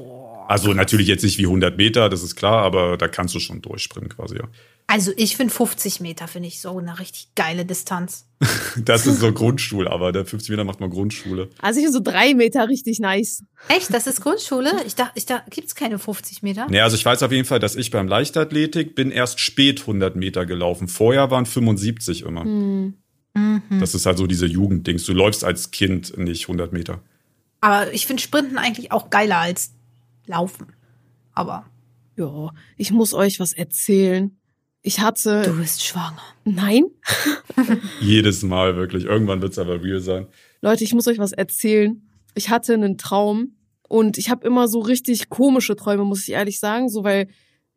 A: also natürlich jetzt nicht wie 100 Meter, das ist klar, aber da kannst du schon durchsprinten quasi, ja.
C: Also ich finde 50 Meter, finde ich so eine richtig geile Distanz. [LAUGHS]
A: Das ist so Grundschule, aber der 50 Meter macht man Grundschule.
B: Also ich bin so drei Meter richtig nice.
C: Echt? Das ist Grundschule? Ich dachte, ich dachte gibt's keine 50 Meter?
A: Nee, also ich weiß auf jeden Fall, dass ich beim Leichtathletik bin erst spät 100 Meter gelaufen. Vorher waren 75 immer.
C: Mhm.
A: Das ist halt so diese Jugenddings. Du läufst als Kind nicht 100 Meter.
C: Aber ich finde Sprinten eigentlich auch geiler als Laufen. Aber
B: Ja, ich muss euch was erzählen. Ich hatte.
C: Du bist schwanger.
B: Nein? [LAUGHS]
A: Jedes Mal wirklich. Irgendwann wird's aber real sein.
B: Leute, ich muss euch was erzählen. Ich hatte einen Traum und ich habe immer so richtig komische Träume, muss ich ehrlich sagen, so weil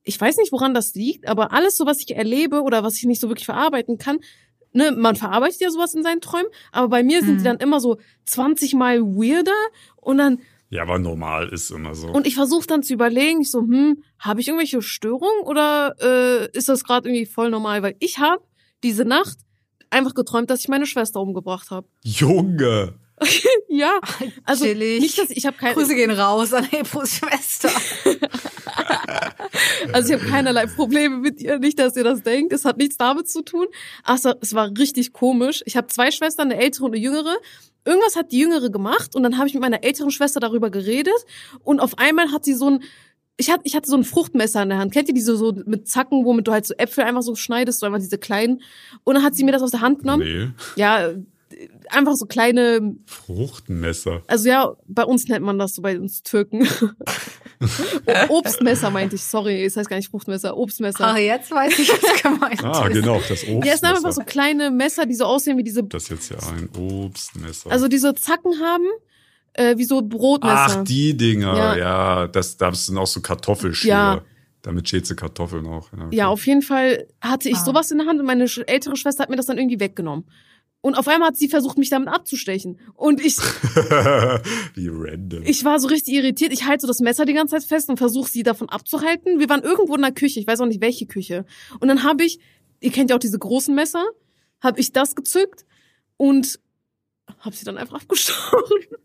B: ich weiß nicht, woran das liegt, aber alles so, was ich erlebe oder was ich nicht so wirklich verarbeiten kann, ne, man verarbeitet ja sowas in seinen Träumen, aber bei mir sind
C: Mhm.
B: die dann immer so 20 mal weirder und dann
A: Ja, aber normal ist immer so.
B: und ich versuche dann zu überlegen, ich so, hm, habe ich irgendwelche Störungen oder äh, ist das gerade irgendwie voll normal, weil ich habe diese Nacht einfach geträumt, dass ich meine Schwester umgebracht habe.
A: Junge! [LAUGHS]
B: Ja, also
C: Chillig.
B: nicht, dass ich, habe kein,
C: Grüße gehen raus an Epos Schwester. [LAUGHS]
B: Also ich habe keinerlei Probleme mit ihr, nicht, dass ihr das denkt. Es hat nichts damit zu tun. Ach, so, es war richtig komisch. Ich habe zwei Schwestern, eine ältere und eine jüngere. Irgendwas hat die jüngere gemacht und dann habe ich mit meiner älteren Schwester darüber geredet und auf einmal hat sie so ein ich hatte, ich hatte so ein Fruchtmesser in der Hand. Kennt ihr diese so mit Zacken, womit du halt so Äpfel einfach so schneidest, so einfach diese kleinen? Und dann hat sie mir das aus der Hand genommen.
A: Nee.
B: Ja, einfach so kleine,
A: Fruchtmesser.
B: also ja, bei uns nennt man das so, bei uns Türken. [LAUGHS] Obstmesser meinte ich, sorry, es heißt gar nicht Fruchtmesser, Obstmesser.
C: Ach, jetzt weiß ich, was gemeint [LAUGHS]
A: Ah,
C: ist.
A: genau, das Obstmesser.
B: Ja, es sind einfach so kleine Messer, die so aussehen wie diese,
A: Das ist jetzt ja ein Obstmesser.
B: also diese Zacken haben, äh, wie so Brotmesser.
A: Ach, die Dinger, ja.
B: Ja.
A: das, das sind auch so Kartoffelschäler.
B: Ja.
A: Damit schält sie Kartoffeln auch. Ja, okay.
B: Ja, auf jeden Fall hatte ich
C: Ah.
B: sowas in der Hand und meine ältere Schwester hat mir das dann irgendwie weggenommen. Und auf einmal hat sie versucht, mich damit abzustechen. Und ich, [LAUGHS]
A: Wie random.
B: ich war so richtig irritiert. Ich halte so das Messer die ganze Zeit fest und versuche sie davon abzuhalten. Wir waren irgendwo in der Küche, ich weiß auch nicht welche Küche. Und dann habe ich, ihr kennt ja auch diese großen Messer, habe ich das gezückt und habe sie dann einfach abgestochen.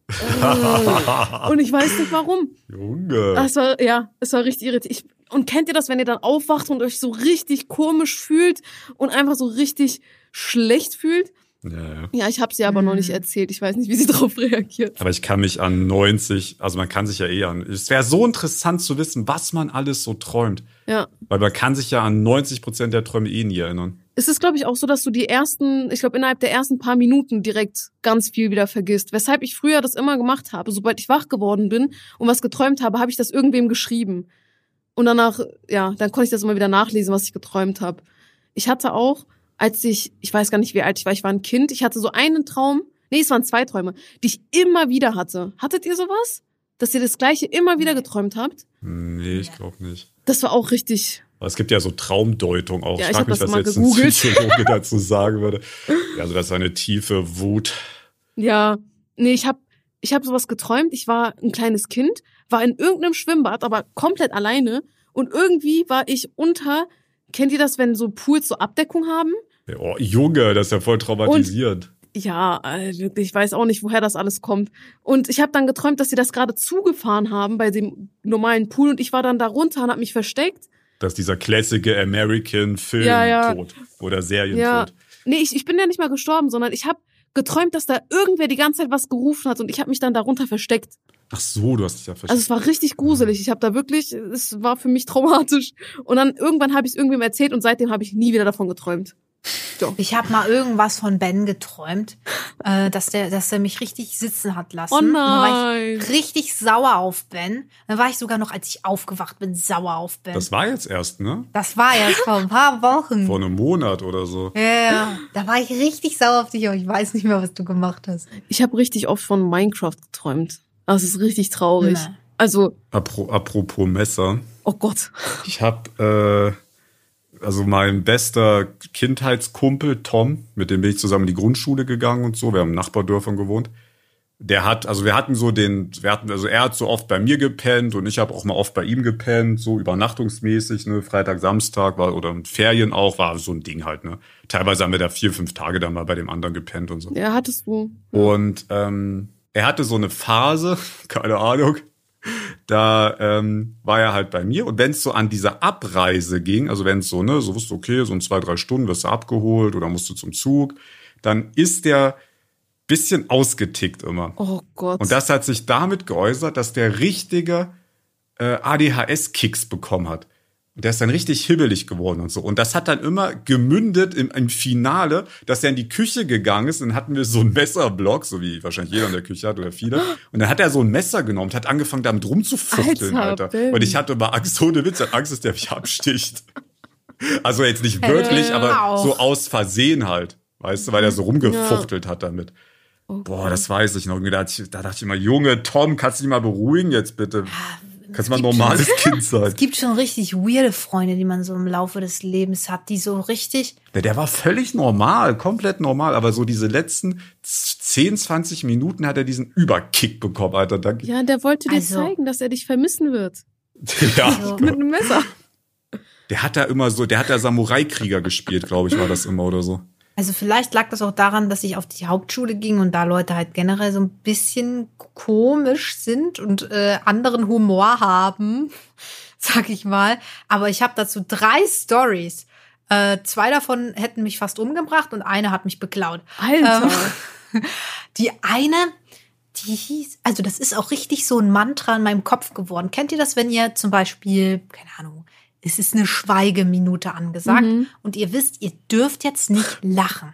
B: [LAUGHS] Und ich weiß nicht warum.
A: Junge.
B: Es war, ja, es war richtig irritierend. Ich, und kennt ihr das, wenn ihr dann aufwacht und euch so richtig komisch fühlt und einfach so richtig schlecht fühlt?
A: Ja, ja.
B: Ja, ich habe sie aber noch nicht erzählt. Ich weiß nicht, wie sie [LAUGHS] darauf reagiert.
A: Aber ich kann mich an 90, also man kann sich ja eh an. Es wäre so interessant zu wissen, was man alles so träumt.
B: Ja.
A: Weil man kann sich ja an 90 Prozent der Träume eh nie erinnern.
B: Es ist, glaube ich, auch so, dass du die ersten, ich glaube, innerhalb der ersten paar Minuten direkt ganz viel wieder vergisst. Weshalb ich früher das immer gemacht habe. Sobald ich wach geworden bin und was geträumt habe, habe ich das irgendwem geschrieben. Und danach, ja, dann konnte ich das immer wieder nachlesen, was ich geträumt habe. Ich hatte auch, als ich, ich weiß gar nicht, wie alt ich war, ich war ein Kind, ich hatte so einen Traum, nee, es waren zwei Träume, die ich immer wieder hatte. Hattet ihr sowas? Dass ihr das Gleiche immer wieder geträumt habt?
A: Nee, ich glaube nicht.
B: Das war auch richtig,
A: es gibt ja so Traumdeutung auch.
B: Ja,
A: ich
B: ich
A: frag
B: hab
A: mich,
B: das
A: was
B: mal
A: jetzt ein
B: gegoogelt.
A: Psychologe [LAUGHS] dazu sagen würde. Ja, also das ist eine tiefe Wut.
B: Ja, nee, ich habe ich hab sowas geträumt. Ich war ein kleines Kind, war in irgendeinem Schwimmbad, aber komplett alleine. Und irgendwie war ich unter, kennt ihr das, wenn so Pools so Abdeckung haben?
A: Oh, Junge, das ist ja voll traumatisierend.
B: Ja, äh, wirklich, ich weiß auch nicht, woher das alles kommt. Und ich habe dann geträumt, dass sie das gerade zugefahren haben bei dem normalen Pool und ich war dann da runter und hab mich versteckt.
A: Das ist dieser klassische American Film
B: Ja, ja.
A: Oder Serientod.
B: Ja. Nee, ich, ich bin ja nicht mal gestorben, sondern ich habe geträumt, dass da irgendwer die ganze Zeit was gerufen hat und ich habe mich dann darunter versteckt.
A: Ach so, du hast dich ja verstanden.
B: Also es war richtig gruselig. Ich habe da wirklich, es war für mich traumatisch. Und dann irgendwann habe ich es irgendwem erzählt und seitdem habe ich nie wieder davon geträumt. So.
C: Ich habe mal irgendwas von Ben geträumt, äh, dass der, dass er mich richtig sitzen hat lassen.
B: Oh
C: Und dann war
B: nein.
C: ich richtig sauer auf Ben. Dann war ich sogar noch, als ich aufgewacht bin, sauer auf Ben.
A: das war jetzt erst, ne?
C: Das war jetzt vor ein paar Wochen.
A: Vor einem Monat oder so.
C: Ja, ja, da war ich richtig sauer auf dich, aber ich weiß nicht mehr, was du gemacht hast.
B: Ich habe richtig oft von Minecraft geträumt. Das ist richtig traurig.
C: Na.
B: Also,
A: Apro apropos Messer.
B: oh Gott.
A: Ich habe, äh, also mein bester Kindheitskumpel Tom, mit dem bin ich zusammen in die Grundschule gegangen und so. Wir haben in Nachbardörfern gewohnt. Der hat, also wir hatten so den, wir hatten, also er hat so oft bei mir gepennt und ich habe auch mal oft bei ihm gepennt, so übernachtungsmäßig, ne, Freitag, Samstag war oder Ferien auch, war so ein Ding halt, ne. Teilweise haben wir da vier, fünf Tage dann mal bei dem anderen gepennt und so.
B: Ja, hattest du.
A: Und ähm, er hatte so eine Phase, [LAUGHS] keine Ahnung, da ähm, war er halt bei mir. Und wenn es so an dieser Abreise ging, also wenn es so, ne, so wusste, okay, so in zwei, drei Stunden wirst du abgeholt oder musst du zum Zug, dann ist der bisschen ausgetickt immer.
B: Oh Gott.
A: Und das hat sich damit geäußert, dass der richtige äh, ADHS-Kicks bekommen hat. Und der ist dann richtig hibbelig geworden und so. Und das hat dann immer gemündet im, im Finale, dass er in die Küche gegangen ist. Und dann hatten wir so einen Messerblock, so wie wahrscheinlich jeder in der Küche hat oder viele. Und dann hat er so ein Messer genommen und hat angefangen, damit rumzufuchteln,
B: Alter,
A: Alter. Und ich hatte immer Angst, so eine Witz, Angst, dass der mich absticht. Also jetzt nicht wirklich,
B: Äh,
A: aber
C: auch.
A: so aus Versehen halt. Weißt du, weil er so rumgefuchtelt hat damit.
B: Oh
A: Boah, das weiß ich noch. Da, dachte ich- da dachte ich immer, Junge, Tom, kannst du dich mal beruhigen jetzt bitte? Kannst du mal ein
C: gibt
A: normales Kind sein?
C: Es gibt schon richtig weirde Freunde, die man so im Laufe des Lebens hat, die so richtig.
A: Der, der war völlig normal, komplett normal, aber so diese letzten 10, 20 Minuten hat er diesen Überkick bekommen, Alter. Danke.
B: Ja, der wollte dir
C: Also-
B: zeigen, dass er dich vermissen wird. [LAUGHS]
A: Ja,
B: Mit einem Messer.
A: der hat da immer so, der hat da Samurai-Krieger gespielt, glaube ich, war das immer oder so.
C: Also vielleicht lag das auch daran, dass ich auf die Hauptschule ging und da Leute halt generell so ein bisschen komisch sind und äh, anderen Humor haben, [LAUGHS] sag ich mal. Aber ich habe dazu drei Stories. Äh, zwei davon hätten mich fast umgebracht und eine hat mich beklaut.
B: Alter.
C: Ähm, [LAUGHS] die eine, die hieß, also das ist auch richtig so ein Mantra in meinem Kopf geworden. Kennt ihr das, wenn ihr zum Beispiel, keine Ahnung, es ist eine Schweigeminute angesagt und ihr wisst, ihr dürft jetzt nicht [GASPS] lachen.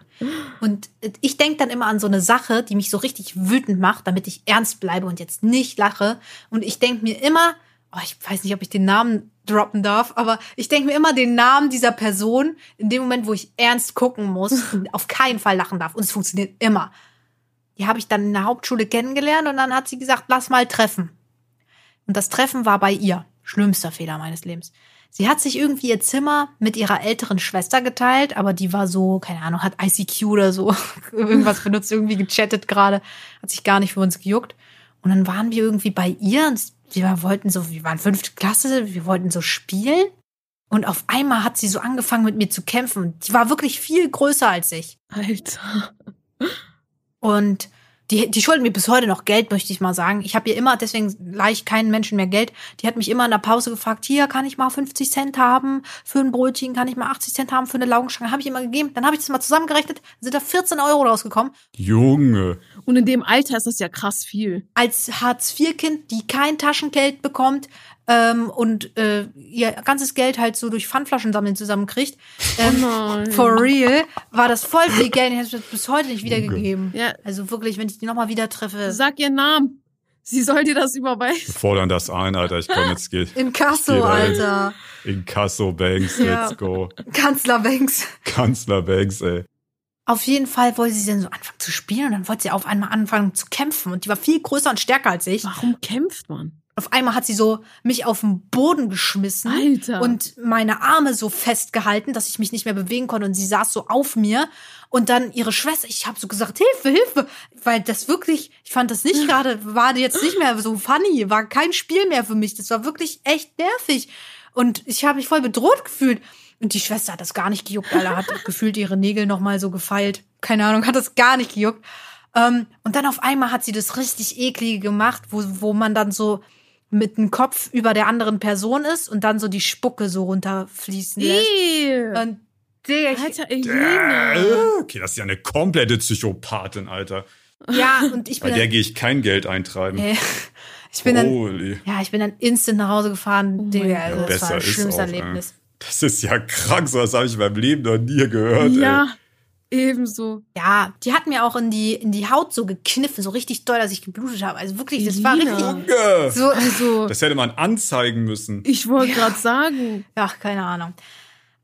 C: Und ich denke dann immer an so eine Sache, die mich so richtig wütend macht, damit ich ernst bleibe und jetzt nicht lache. Und ich denke mir immer, oh, ich weiß nicht, ob ich den Namen droppen darf, aber ich denke mir immer den Namen dieser Person in dem Moment, wo ich ernst gucken muss [LAUGHS] und auf keinen Fall lachen darf. Und es funktioniert immer. Die habe ich dann in der Hauptschule kennengelernt und dann hat sie gesagt, lass mal treffen. Und das Treffen war bei ihr. Schlimmster Fehler meines Lebens. Sie hat sich irgendwie ihr Zimmer mit ihrer älteren Schwester geteilt, aber die war so, keine Ahnung, hat ICQ oder so [LAUGHS] irgendwas benutzt, irgendwie gechattet gerade, hat sich gar nicht für uns gejuckt. Und dann waren wir irgendwie bei ihr und wir wollten so, wir waren fünfte Klasse, wir wollten so spielen. Und auf einmal hat sie so angefangen mit mir zu kämpfen. Die war wirklich viel größer als ich.
B: Alter.
C: Und die, die schulden mir bis heute noch Geld, möchte ich mal sagen. Ich habe ihr immer, deswegen leicht keinen Menschen mehr Geld. Die hat mich immer in der Pause gefragt, hier kann ich mal 50 Cent haben für ein Brötchen, kann ich mal 80 Cent haben für eine Laugenstange. Habe ich immer gegeben. Dann habe ich das mal zusammengerechnet, sind da 14 Euro rausgekommen.
A: Junge.
B: Und in dem Alter ist das ja krass viel.
C: Als Hartz-IV-Kind, die kein Taschengeld bekommt ähm, und äh, ihr ganzes Geld halt so durch Pfandflaschen sammeln zusammenkriegt. Ähm,
B: nein.
C: For real war das voll viel Geld. Ich habe es bis heute nicht wiedergegeben.
B: Ja.
C: Also wirklich, wenn ich die nochmal wieder treffe.
B: Sag ihren Namen. Sie soll dir das überweisen.
A: Wir fordern das ein, Alter. Ich komm jetzt geht. [LAUGHS]
C: In Kasso. Alter.
A: Inkasso Banks,
C: Ja.
A: let's go.
C: Kanzler Banks.
A: Kanzler Banks, ey.
C: Auf jeden Fall wollte sie dann so anfangen zu spielen und dann wollte sie auf einmal anfangen zu kämpfen und die war viel größer und stärker als ich.
B: Warum kämpft man?
C: Auf einmal hat sie so mich auf den Boden geschmissen
B: Alter.
C: und meine Arme so festgehalten, dass ich mich nicht mehr bewegen konnte. Und sie saß so auf mir. Und dann ihre Schwester, ich habe so gesagt, Hilfe, Hilfe, weil das wirklich, ich fand das nicht [LAUGHS] gerade, war jetzt nicht mehr so funny, war kein Spiel mehr für mich, das war wirklich echt nervig. Und ich habe mich voll bedroht gefühlt. Und die Schwester hat das gar nicht gejuckt, Alter, hat [LAUGHS] gefühlt ihre Nägel noch mal so gefeilt, keine Ahnung, hat das gar nicht gejuckt. Ähm, und dann auf einmal hat sie das richtig eklige gemacht, wo, wo man dann so mit dem Kopf über der anderen Person ist und dann so die Spucke so runterfließen lässt.
B: Ew.
C: Und Digga, ich,
B: Alter, Elena.
A: Äh, Okay, das ist ja eine komplette Psychopathin, Alter.
C: ja, und ich
A: Bei
C: bin
A: der
C: dann,
A: gehe ich kein Geld eintreiben.
C: äh, ich bin dann, ja, ich bin dann instant nach Hause gefahren.
B: Oh
C: Digga, also das war
A: Besser
C: ein
A: ist
C: schlimmes
A: auch,
C: Erlebnis.
A: Äh. Das ist ja krank, so was habe ich in meinem Leben noch nie gehört.
B: Ja, ebenso.
C: Ja, die hat mir auch in die, in die Haut so gekniffen, so richtig doll, dass ich geblutet habe. Also wirklich, das war
B: Elina.
C: richtig so,
B: Also,
A: das hätte man anzeigen müssen.
B: ich wollte gerade sagen.
C: Ach, keine Ahnung.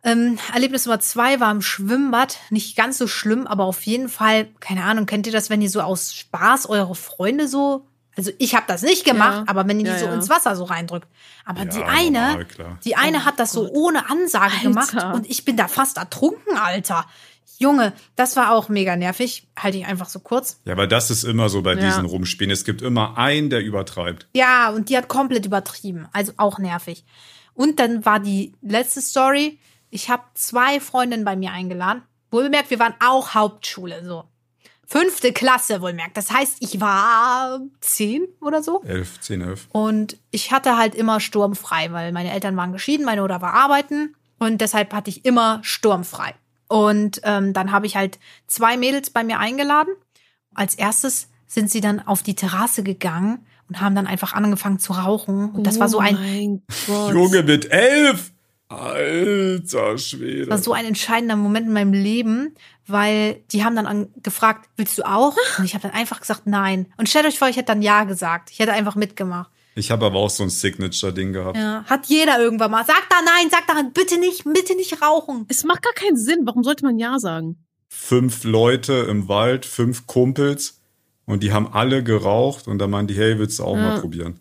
C: Ähm, Erlebnis Nummer zwei war im Schwimmbad. Nicht ganz so schlimm, aber auf jeden Fall, keine Ahnung, kennt ihr das, wenn ihr so aus Spaß eure Freunde so. Also ich habe das nicht gemacht,
B: Ja.
C: aber wenn ihr die
B: Ja,
C: so
B: ja.
C: ins Wasser so reindrückt. Aber die
A: Ja,
C: eine,
A: normal, klar.
C: die eine hat das so ohne Ansage
B: Alter.
C: gemacht und ich bin da fast ertrunken, Alter. Junge, das war auch mega nervig. Halte ich einfach so kurz.
A: Ja, aber das ist immer so bei
B: Ja.
A: diesen Rumspielen. Es gibt immer einen, der übertreibt.
C: Ja, und die hat komplett übertrieben. Also auch nervig. Und dann war die letzte Story. Ich habe zwei Freundinnen bei mir eingeladen. Wohlbemerkt, wir waren auch Hauptschule, so. Fünfte Klasse, wohlbemerkt. Das heißt, ich war zehn oder so.
A: Elf, zehn, elf.
C: Und ich hatte halt immer sturmfrei, weil meine Eltern waren geschieden, meine Mutter war arbeiten. Und deshalb hatte ich immer sturmfrei. Und ähm, dann habe ich halt zwei Mädels bei mir eingeladen. Als erstes sind sie dann auf die Terrasse gegangen und haben dann einfach angefangen zu rauchen. Und das war so
B: Oh
C: ein,
B: mein Gott.
A: Junge mit elf! Alter Schwede.
C: war so ein entscheidender Moment in meinem Leben, weil die haben dann an, gefragt, willst du auch? Und ich habe dann einfach gesagt, nein. Und stellt euch vor, ich hätte dann ja gesagt. Ich hätte einfach mitgemacht.
A: Ich habe aber auch so ein Signature-Ding gehabt.
C: Ja, hat jeder irgendwann mal. Sag da nein, sag da bitte nicht, bitte nicht rauchen.
B: Es macht gar keinen Sinn. Warum sollte man Ja sagen?
A: Fünf Leute im Wald, fünf Kumpels und die haben alle geraucht und dann meinen die, hey, willst du auch mal probieren?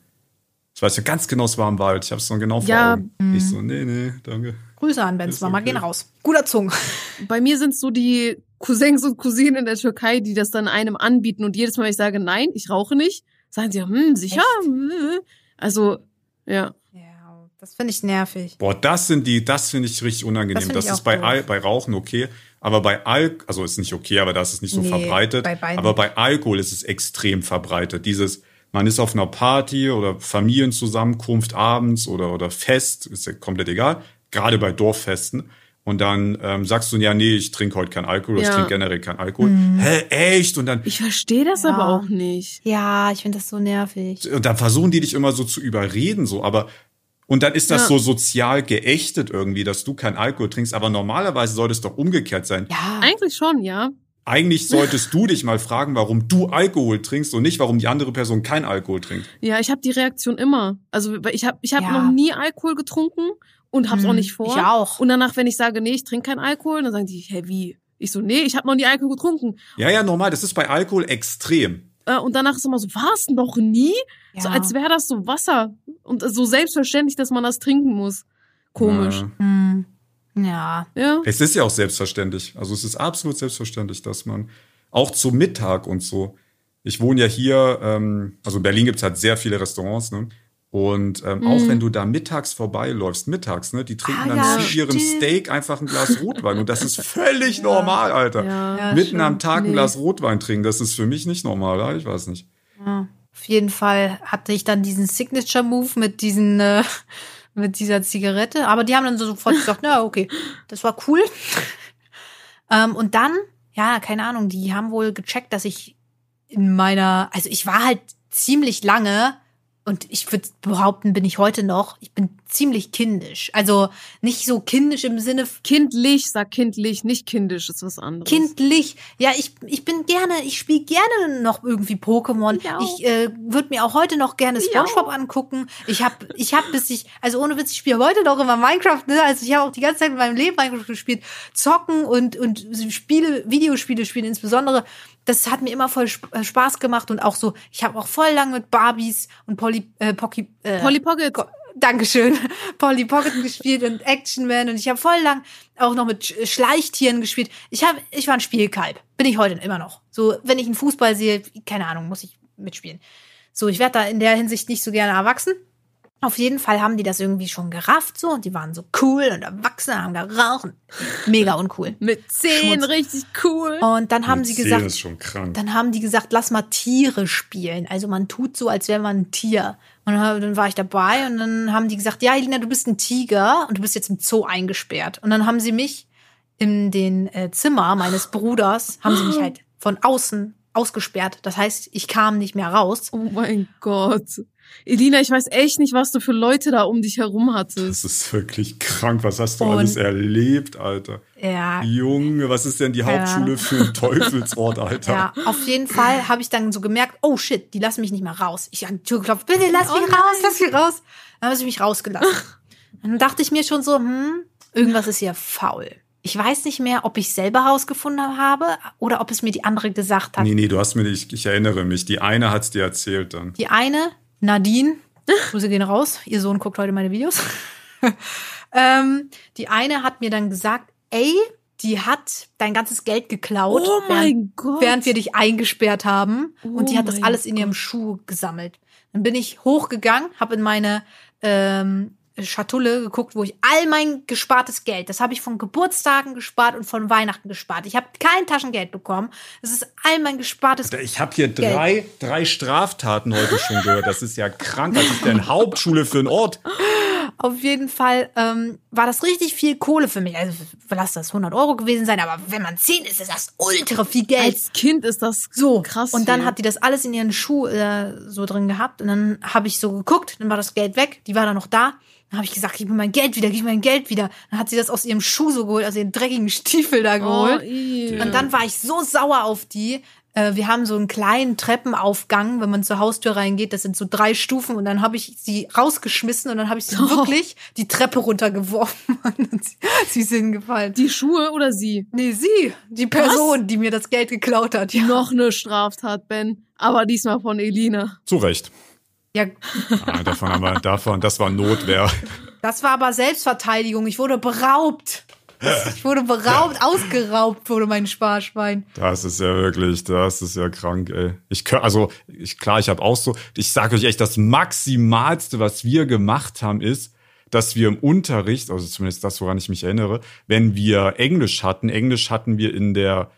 A: Ich weiß ja ganz genau, es war im Wald. Ich habe es noch genau vor
B: Ja,
A: Augen. Ich so, nee, nee, danke.
C: Grüße an Benz, Mama,
A: okay.
C: gehen raus. Guter Zung. [LAUGHS]
B: Bei mir sind so die Cousins und Cousinen in der Türkei, die das dann einem anbieten und jedes Mal, wenn ich sage, nein, ich rauche nicht, sagen sie, hm, sicher? Hm. Also, ja.
C: Ja, das finde ich nervig.
A: Boah, das sind die, das finde ich richtig unangenehm.
C: Das
A: Das, ist bei. Al bei Rauchen okay, aber bei Al, also ist nicht okay, aber das ist nicht so
C: Nee,
A: verbreitet.
C: bei
A: aber bei Alkohol ist es extrem verbreitet. Dieses, man ist auf einer Party oder Familienzusammenkunft abends oder, oder Fest, ist ja komplett egal, gerade bei Dorffesten. Und dann ähm, sagst du, ja, nee, ich trinke heute keinen Alkohol, oder ich
B: Ja.
A: trinke generell keinen Alkohol.
C: Mhm.
A: Hä, echt? Und dann,
B: Ich verstehe das
C: Ja.
B: aber auch nicht.
C: Ja, ich finde das so nervig.
A: und dann versuchen die dich immer so zu überreden, so, aber und dann ist das
B: Ja.
A: so sozial geächtet irgendwie, dass du keinen Alkohol trinkst, aber normalerweise sollte es doch umgekehrt sein.
C: Ja,
B: Eigentlich schon, ja.
A: Eigentlich solltest du dich mal fragen, warum du Alkohol trinkst und nicht, warum die andere Person kein Alkohol trinkt.
B: Ja, ich habe die Reaktion immer. Also ich habe ich hab
C: Ja.
B: noch nie Alkohol getrunken und hab's
C: Hm,
B: auch nicht vor.
C: ich auch.
B: Und danach, wenn ich sage, nee, ich trinke keinen Alkohol, dann sagen die, hä, wie? Ich so, nee, ich habe noch nie Alkohol getrunken.
A: Ja, ja, normal, das ist bei Alkohol extrem.
B: Äh, und danach ist immer so, was, noch nie? So
C: Ja.
B: als wäre das so Wasser. Und so selbstverständlich, dass man das trinken muss. Komisch.
A: Äh,
C: Hm. Ja.
B: Ja.
A: Es ist ja auch selbstverständlich. Also es ist absolut selbstverständlich, dass man auch zu Mittag und so. Ich wohne ja hier, ähm, also in Berlin gibt's halt sehr viele Restaurants, ne? Und ähm, auch wenn du da mittags vorbeiläufst, mittags, ne, die trinken
C: Ah,
A: dann
C: ja,
A: zu ihrem
C: stimmt.
A: Steak einfach ein Glas Rotwein. Und das ist [LAUGHS] völlig normal, Alter.
B: Ja.
C: Ja,
A: Mitten
C: stimmt.
A: am Tag ein. Glas Rotwein trinken, das ist für mich nicht normal, ja? ich weiß nicht.
C: Ja, auf jeden Fall hatte ich dann diesen Signature Move mit diesen äh, mit dieser Zigarette, aber die haben dann so sofort gesagt, na okay, das war cool. [LAUGHS] ähm, und dann, ja, keine Ahnung, die haben wohl gecheckt, dass ich in meiner, also ich war halt ziemlich lange und ich würde behaupten, bin ich heute noch, ich bin ziemlich kindisch. Also nicht so kindisch im Sinne
B: Kindlich, sag kindlich, nicht kindisch, ist was anderes.
C: kindlich. Ja, ich, ich bin gerne, ich spiele gerne noch irgendwie Pokémon.
B: Ich auch.
C: Ich äh, würde mir auch heute noch gerne SpongeBob
B: auch.
C: angucken. Ich habe, ich habe bis ich, also ohne Witz, ich spiele heute noch immer Minecraft. Ne? Also ich habe auch die ganze Zeit in meinem Leben Minecraft gespielt, zocken und und Spiele, Videospiele spielen insbesondere. Das hat mir immer voll äh, Spaß gemacht und auch so. Ich habe auch voll lang mit Barbies und Polly, äh, Pocky, äh,
B: Polly Pocket.
C: Dankeschön. [LAUGHS] Polly Pocket gespielt und Action Man und ich habe voll lang auch noch mit Sch- Schleichtieren gespielt. Ich habe ich war ein Spielkalb. Bin ich heute immer noch. So, wenn ich einen Fußball sehe, keine Ahnung, muss ich mitspielen. So, ich werde da in der Hinsicht nicht so gerne erwachsen. Auf jeden Fall haben die das irgendwie schon gerafft so und die waren so cool und erwachsen, haben geraucht. und Mega uncool.
B: Mit zehn,
C: Schmutz.
B: richtig cool.
C: Und dann haben sie
A: Zehn
C: gesagt,
A: ist schon krank.
C: dann haben die gesagt, lass mal Tiere spielen. Also man tut so, als wäre man ein Tier. Und dann dann war ich dabei und dann haben die gesagt, ja, Elina, du bist ein Tiger und du bist jetzt im Zoo eingesperrt. Und dann haben sie mich in den äh, Zimmer meines Bruders, haben sie mich halt von außen ausgesperrt. Das heißt, ich kam nicht mehr raus.
B: Oh mein Gott. Elina, ich weiß echt nicht, was du für Leute da um dich herum hattest.
A: Das ist wirklich krank. Was hast du
C: Und-
A: alles erlebt, Alter?
C: Ja,
A: Junge, was ist denn die Hauptschule für ein Teufelsort, Alter?
C: Ja, auf jeden Fall [LAUGHS] habe ich dann so gemerkt, oh shit, die lassen mich nicht mehr raus. Ich an die Tür geklopft, bitte lass
B: Oh
C: mich
B: nein.
C: raus, lass mich raus. Dann haben sie mich rausgelassen. Dann dachte ich mir schon so, hm, irgendwas ist hier faul. Ich weiß nicht mehr, ob ich selber rausgefunden habe oder ob es mir die andere gesagt hat.
A: Nee, nee, du hast mir nicht, ich erinnere mich. Die eine hat's dir erzählt dann.
C: Die eine, Nadine, [LAUGHS] Grüße gehen raus, ihr Sohn guckt heute meine Videos. [LAUGHS] ähm, die eine hat mir dann gesagt, ey, die hat dein ganzes Geld geklaut,
B: Oh mein
C: während,
B: Gott.
C: während wir dich eingesperrt haben.
B: Oh
C: und die hat das alles in ihrem Schuh gesammelt. Dann bin ich hochgegangen, habe in meine ähm, Schatulle geguckt, wo ich all mein gespartes Geld, das habe ich von Geburtstagen gespart und von Weihnachten gespart. Ich habe kein Taschengeld bekommen. Das ist all mein gespartes
A: Ich habe hier drei, drei Straftaten heute schon gehört. Das ist ja krank. Was ist denn Hauptschule für ein Ort?
C: Auf jeden Fall ähm, war das richtig viel Kohle für mich. Also lass das 100 Euro gewesen sein, aber wenn man 10 ist, ist das ultra viel Geld.
B: Als Kind ist das
C: so
B: krass.
C: Und dann
B: viel.
C: hat die das alles in ihren Schuh äh, so drin gehabt und dann habe ich so geguckt, dann war das Geld weg, die war dann noch da. Dann habe ich gesagt, gib mir mein Geld wieder, gib mir mein Geld wieder. Dann hat sie das aus ihrem Schuh so geholt, aus ihren dreckigen Stiefel da
B: oh,
C: geholt.
B: i.
C: Und dann war ich so sauer auf die. äh, wir haben so einen kleinen Treppenaufgang, wenn man zur Haustür reingeht, das sind so drei Stufen und dann habe ich sie rausgeschmissen und dann habe ich sie
B: Oh. [LAUGHS]
C: wirklich die Treppe runtergeworfen [LAUGHS] und sie, sie ist hingefallen.
B: Die Schuhe oder sie?
C: Nee, sie, die Person, die mir das Geld geklaut hat. Ja.
B: Noch eine Straftat, Ben. Aber diesmal von Elina.
A: Zu Recht.
C: Ja,
A: Ah, davon haben wir, davon, das war Notwehr.
C: das war aber Selbstverteidigung. Ich wurde beraubt. Ich wurde beraubt, ausgeraubt wurde mein Sparschwein.
A: Das ist ja wirklich, das ist ja krank, ey. Ich also ich, klar, ich habe auch so, ich sage euch echt, das maximalste, was wir gemacht haben, ist, dass wir im Unterricht, also zumindest das, woran ich mich erinnere, wenn wir Englisch hatten, Englisch hatten wir in der,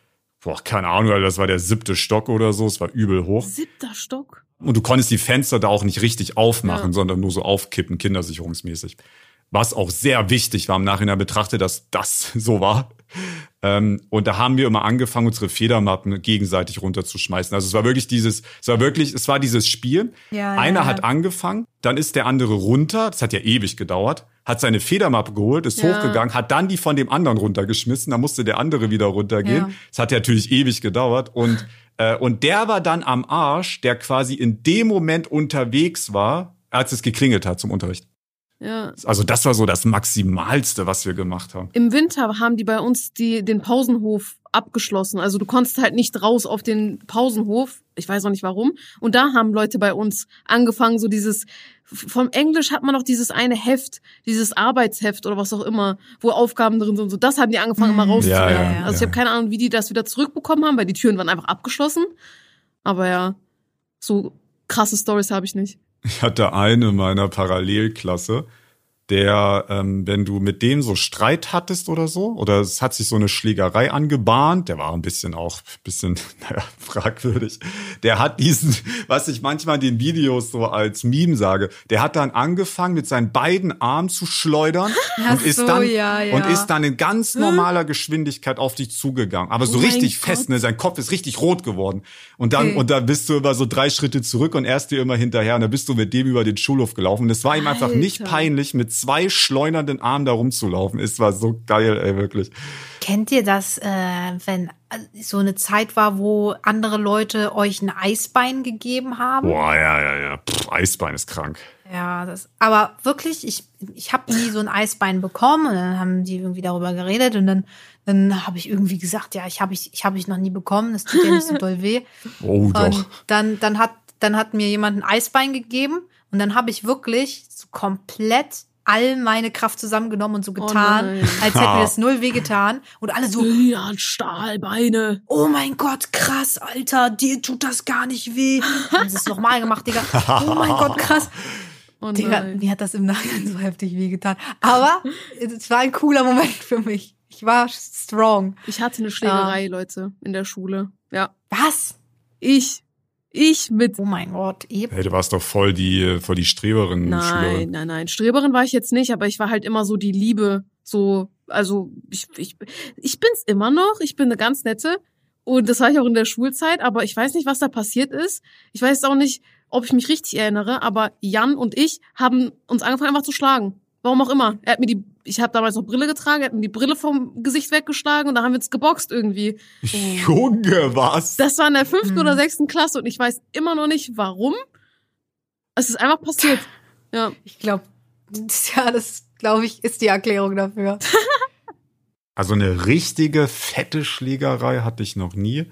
A: boah, keine Ahnung, Alter, das war der siebte Stock oder so, es war übel hoch.
B: Siebter Stock.
A: Und du konntest die Fenster da auch nicht richtig aufmachen,
B: Ja.
A: sondern nur so aufkippen, kindersicherungsmäßig. Was auch sehr wichtig war im Nachhinein betrachtet, dass das [LAUGHS] so war. Ähm, und da haben wir immer angefangen, unsere Federmappen gegenseitig runterzuschmeißen. Also es war wirklich dieses, es war wirklich, es war dieses Spiel.
C: Ja,
A: Einer
C: ja,
A: hat
C: ja.
A: angefangen, dann ist der andere runter, das hat ja ewig gedauert, hat seine Federmappe geholt, ist
B: Ja.
A: hochgegangen, hat dann die von dem anderen runtergeschmissen, dann musste der andere wieder runtergehen.
C: Ja.
A: Das hat ja natürlich ewig gedauert und äh, und der war dann am Arsch, der quasi in dem Moment unterwegs war, als es geklingelt hat zum Unterricht.
B: Ja.
A: Also das war so das Maximalste, was wir gemacht haben.
B: Im Winter haben die bei uns die, den Pausenhof abgeschlossen. Also du konntest halt nicht raus auf den Pausenhof. Ich weiß auch nicht warum. Und da haben Leute bei uns angefangen, so dieses, vom Englisch hat man noch dieses eine Heft, dieses Arbeitsheft oder was auch immer, wo Aufgaben drin sind. So, das haben die angefangen, immer
C: Mhm.
B: rauszunehmen.
A: Ja,
C: ja,
B: also ich habe keine Ahnung, wie die das wieder zurückbekommen haben, weil die Türen waren einfach abgeschlossen. Aber ja, so krasse Stories habe ich nicht.
A: Ich hatte eine in meiner Parallelklasse, der, ähm, wenn du mit dem so Streit hattest oder so, oder es hat sich so eine Schlägerei angebahnt, der war ein bisschen auch, ein bisschen, [LAUGHS] naja, fragwürdig. Der hat diesen, [LAUGHS] was ich manchmal in den Videos so als Meme sage, der hat dann angefangen mit seinen beiden Armen zu schleudern [LAUGHS]
C: Ach
A: und ist
C: so,
A: dann
C: ja, ja.
A: und ist dann in ganz normaler Geschwindigkeit auf dich zugegangen, aber so
B: Oh
A: richtig fest, ne, sein Kopf ist richtig rot geworden und dann
C: Okay.
A: und dann bist du über so drei Schritte zurück und er ist dir immer hinterher und dann bist du mit dem über den Schulhof gelaufen. Und es war ihm einfach nicht
B: Alter.
A: peinlich, mit zwei schleunernden Armen da rumzulaufen. Es war so geil, ey, wirklich.
C: Kennt ihr das, äh, wenn äh, so eine Zeit war, wo andere Leute euch ein Eisbein gegeben haben?
A: Boah, ja, ja, ja. Pff, Eisbein ist krank.
C: Ja, das, aber wirklich, ich, ich habe nie so ein Eisbein bekommen und dann haben die irgendwie darüber geredet und dann, dann habe ich irgendwie gesagt, ja, ich habe ich, ich habe ich noch nie bekommen, das tut ja nicht so doll weh. [LAUGHS]
A: Oh, doch.
C: Und dann, dann hat, dann hat mir jemand ein Eisbein gegeben und dann habe ich wirklich so komplett all meine Kraft zusammengenommen und so getan,
B: nein.
C: als hätte mir das null weh getan und alle so,
B: Ja, Stahlbeine.
C: oh mein Gott, krass, Alter, dir tut das gar nicht weh. Haben sie es nochmal gemacht, Digga. Oh mein Gott, krass.
B: Oh
C: Digga, mir hat das im Nachhinein so heftig wehgetan. Aber es war ein cooler Moment für mich. Ich war strong.
B: Ich hatte eine Schlägerei, Leute, in der Schule. Ja.
C: Was?
B: Ich. Ich mit.
C: Oh mein Gott, eben.
A: Hey, du warst doch voll die, voll die Streberin.
B: Nein,
A: Schülerin.
B: nein, nein. Streberin war ich jetzt nicht, aber ich war halt immer so die Liebe. So, also ich, ich, ich bin's immer noch. Ich bin eine ganz nette. Und das war ich auch in der Schulzeit, aber ich weiß nicht, was da passiert ist. Ich weiß auch nicht, ob ich mich richtig erinnere, aber Jan und ich haben uns angefangen einfach zu schlagen. Warum auch immer. Er hat mir die, ich habe damals noch Brille getragen, er hat mir die Brille vom Gesicht weggeschlagen und da haben wir uns geboxt irgendwie.
A: Junge, was?
B: Das war in der fünften
C: Hm.
B: oder sechsten Klasse und ich weiß immer noch nicht, warum. Es ist einfach passiert. Ja.
C: Ich glaube, ja, das glaube ich, ist die Erklärung dafür. [LAUGHS] [LAUGHS]
A: Also eine richtige fette Schlägerei hatte ich noch nie.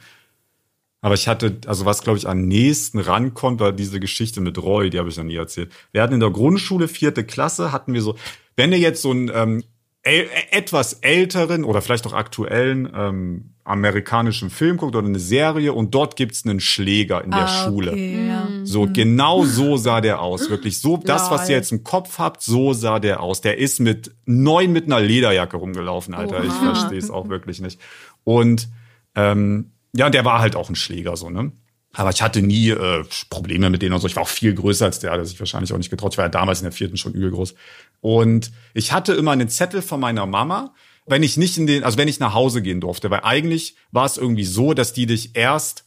A: Aber ich hatte, also was glaube ich am nächsten rankommt, war diese Geschichte mit Roy, die habe ich noch nie erzählt. Wir hatten in der Grundschule, vierte Klasse, hatten wir so, wenn ihr jetzt so einen ähm, äl etwas älteren oder vielleicht auch aktuellen ähm, amerikanischen Film guckt oder eine Serie und dort gibt's einen Schläger in der Schule.
C: Ah, Okay, ja.
A: So, genau so sah der aus. Wirklich so, das, was ihr jetzt im Kopf habt, so sah der aus. Der ist mit neun mit einer Lederjacke rumgelaufen, Alter. Ich
B: Oha.
A: verstehe es auch wirklich nicht. Und ähm, ja, der war halt auch ein Schläger, so, ne? Aber ich hatte nie äh, Probleme mit denen und so. Ich war auch viel größer als der, hat er sich wahrscheinlich auch nicht getraut. Ich war ja damals in der vierten schon übel groß. Und ich hatte immer einen Zettel von meiner Mama, wenn ich nicht in den, also wenn ich nach Hause gehen durfte, weil eigentlich war es irgendwie so, dass die dich erst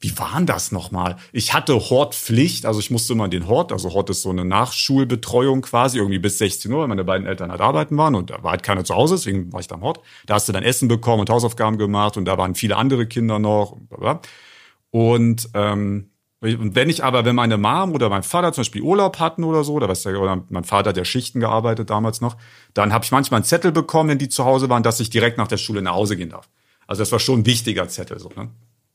A: wie war denn das nochmal? Ich hatte Hortpflicht, also ich musste immer in den Hort, also Hort ist so eine Nachschulbetreuung quasi, irgendwie bis 16 Uhr, weil meine beiden Eltern halt arbeiten waren und da war halt keiner zu Hause, deswegen war ich da am Hort. Da hast du dann Essen bekommen und Hausaufgaben gemacht und da waren viele andere Kinder noch. Und. Und, ähm, und wenn ich aber, wenn meine Mom oder mein Vater zum Beispiel Urlaub hatten oder so, oder was der, oder mein Vater hat ja Schichten gearbeitet damals noch, dann habe ich manchmal einen Zettel bekommen, wenn die zu Hause waren, dass ich direkt nach der Schule nach Hause gehen darf. Also das war schon ein wichtiger Zettel so. Ne?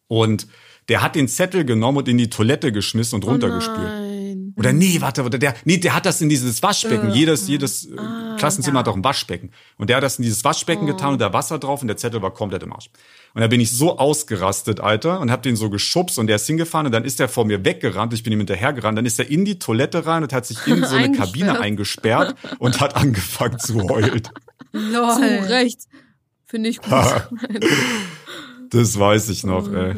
A: Und der hat den Zettel genommen und in die Toilette geschmissen und runtergespült.
B: Nein.
A: Oder nee, warte, warte, der, nee, der hat das in dieses Waschbecken.
C: Äh,
A: jedes, jedes äh,
B: Ah,
A: Klassenzimmer
C: ja.
A: hat auch ein Waschbecken. Und der hat das in dieses Waschbecken
B: Oh.
A: getan und da Wasser drauf und der Zettel war komplett im Arsch. Und da bin ich so ausgerastet, Alter, und hab den so geschubst und der ist hingefahren und dann ist der vor mir weggerannt. Ich bin ihm hinterhergerannt. Dann ist er in die Toilette rein und hat sich in so eine. [LAUGHS] Kabine eingesperrt und hat angefangen zu heulen.
C: Lol.
B: Zu Recht. Finde ich gut. [LAUGHS]
A: Das weiß ich noch, ey.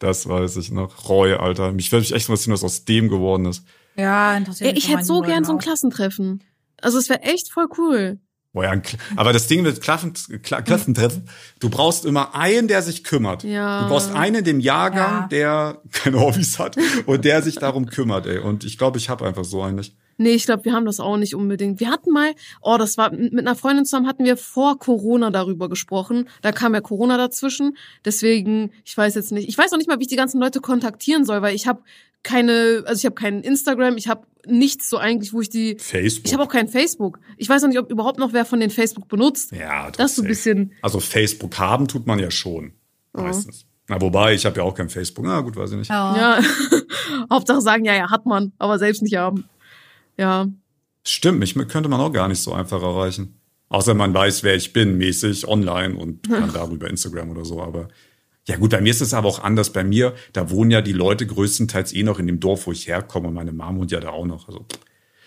A: Das weiß ich noch. Roy, Alter. Mich würde mich echt interessieren, was aus dem geworden ist.
C: Ja, interessiert mich
B: ich hätte so gern
C: Leuten
B: so ein
C: auch.
B: Klassentreffen. Also es wäre echt voll cool.
A: Boah, ja, aber das Ding mit Klaffen, Kla Klassentreffen, du brauchst immer einen, der sich kümmert.
B: Ja.
A: Du brauchst einen in dem Jahrgang,
C: Ja.
A: der [LAUGHS] keine Hobbys hat und der sich darum kümmert, ey. Und ich glaube, ich habe einfach so einen nicht.
B: Nee, ich glaube, wir haben das auch nicht unbedingt. Wir hatten mal, oh, das war mit einer Freundin zusammen, hatten wir vor Corona darüber gesprochen. Da kam ja Corona dazwischen. Deswegen, ich weiß jetzt nicht. Ich weiß auch nicht mal, wie ich die ganzen Leute kontaktieren soll, weil ich habe keine, also ich habe keinen Instagram, ich habe nichts so eigentlich, wo ich die.
A: Facebook.
B: Ich habe auch kein Facebook. Ich weiß auch nicht, ob überhaupt noch wer von den Facebook benutzt.
A: ja,
B: das ist so ein bisschen.
A: Also Facebook haben tut man ja schon. Meistens. Na, wobei, ich habe ja auch kein Facebook. Na gut, weiß ich nicht.
C: Ja.
B: Ja. [LAUGHS] Hauptsache sagen, ja, ja, hat man, aber selbst nicht haben. Ja.
A: Stimmt, mich könnte man auch gar nicht so einfach erreichen. Außer man weiß, wer ich bin, mäßig online und kann [LAUGHS] darüber Instagram oder so. Aber ja gut, bei mir ist es aber auch anders. Bei mir, da wohnen ja die Leute größtenteils eh noch in dem Dorf, wo ich herkomme. Und meine Mom wohnt ja da auch noch. Also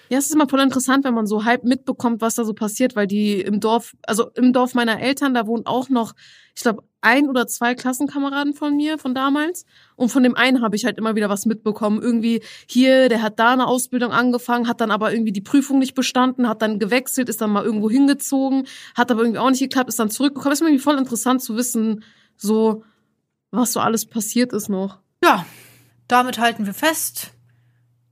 B: Ja, es ist immer voll interessant, wenn man so halb mitbekommt, was da so passiert, weil die im Dorf, also im Dorf meiner Eltern, da wohnen auch noch, ich glaube, ein oder zwei Klassenkameraden von mir von damals. Und von dem einen habe ich halt immer wieder was mitbekommen. Irgendwie hier, der hat da eine Ausbildung angefangen, hat dann aber irgendwie die Prüfung nicht bestanden, hat dann gewechselt, ist dann mal irgendwo hingezogen, hat aber irgendwie auch nicht geklappt, ist dann zurückgekommen. ist mir irgendwie voll interessant zu wissen, so, was so alles passiert ist noch.
C: ja, damit halten wir fest.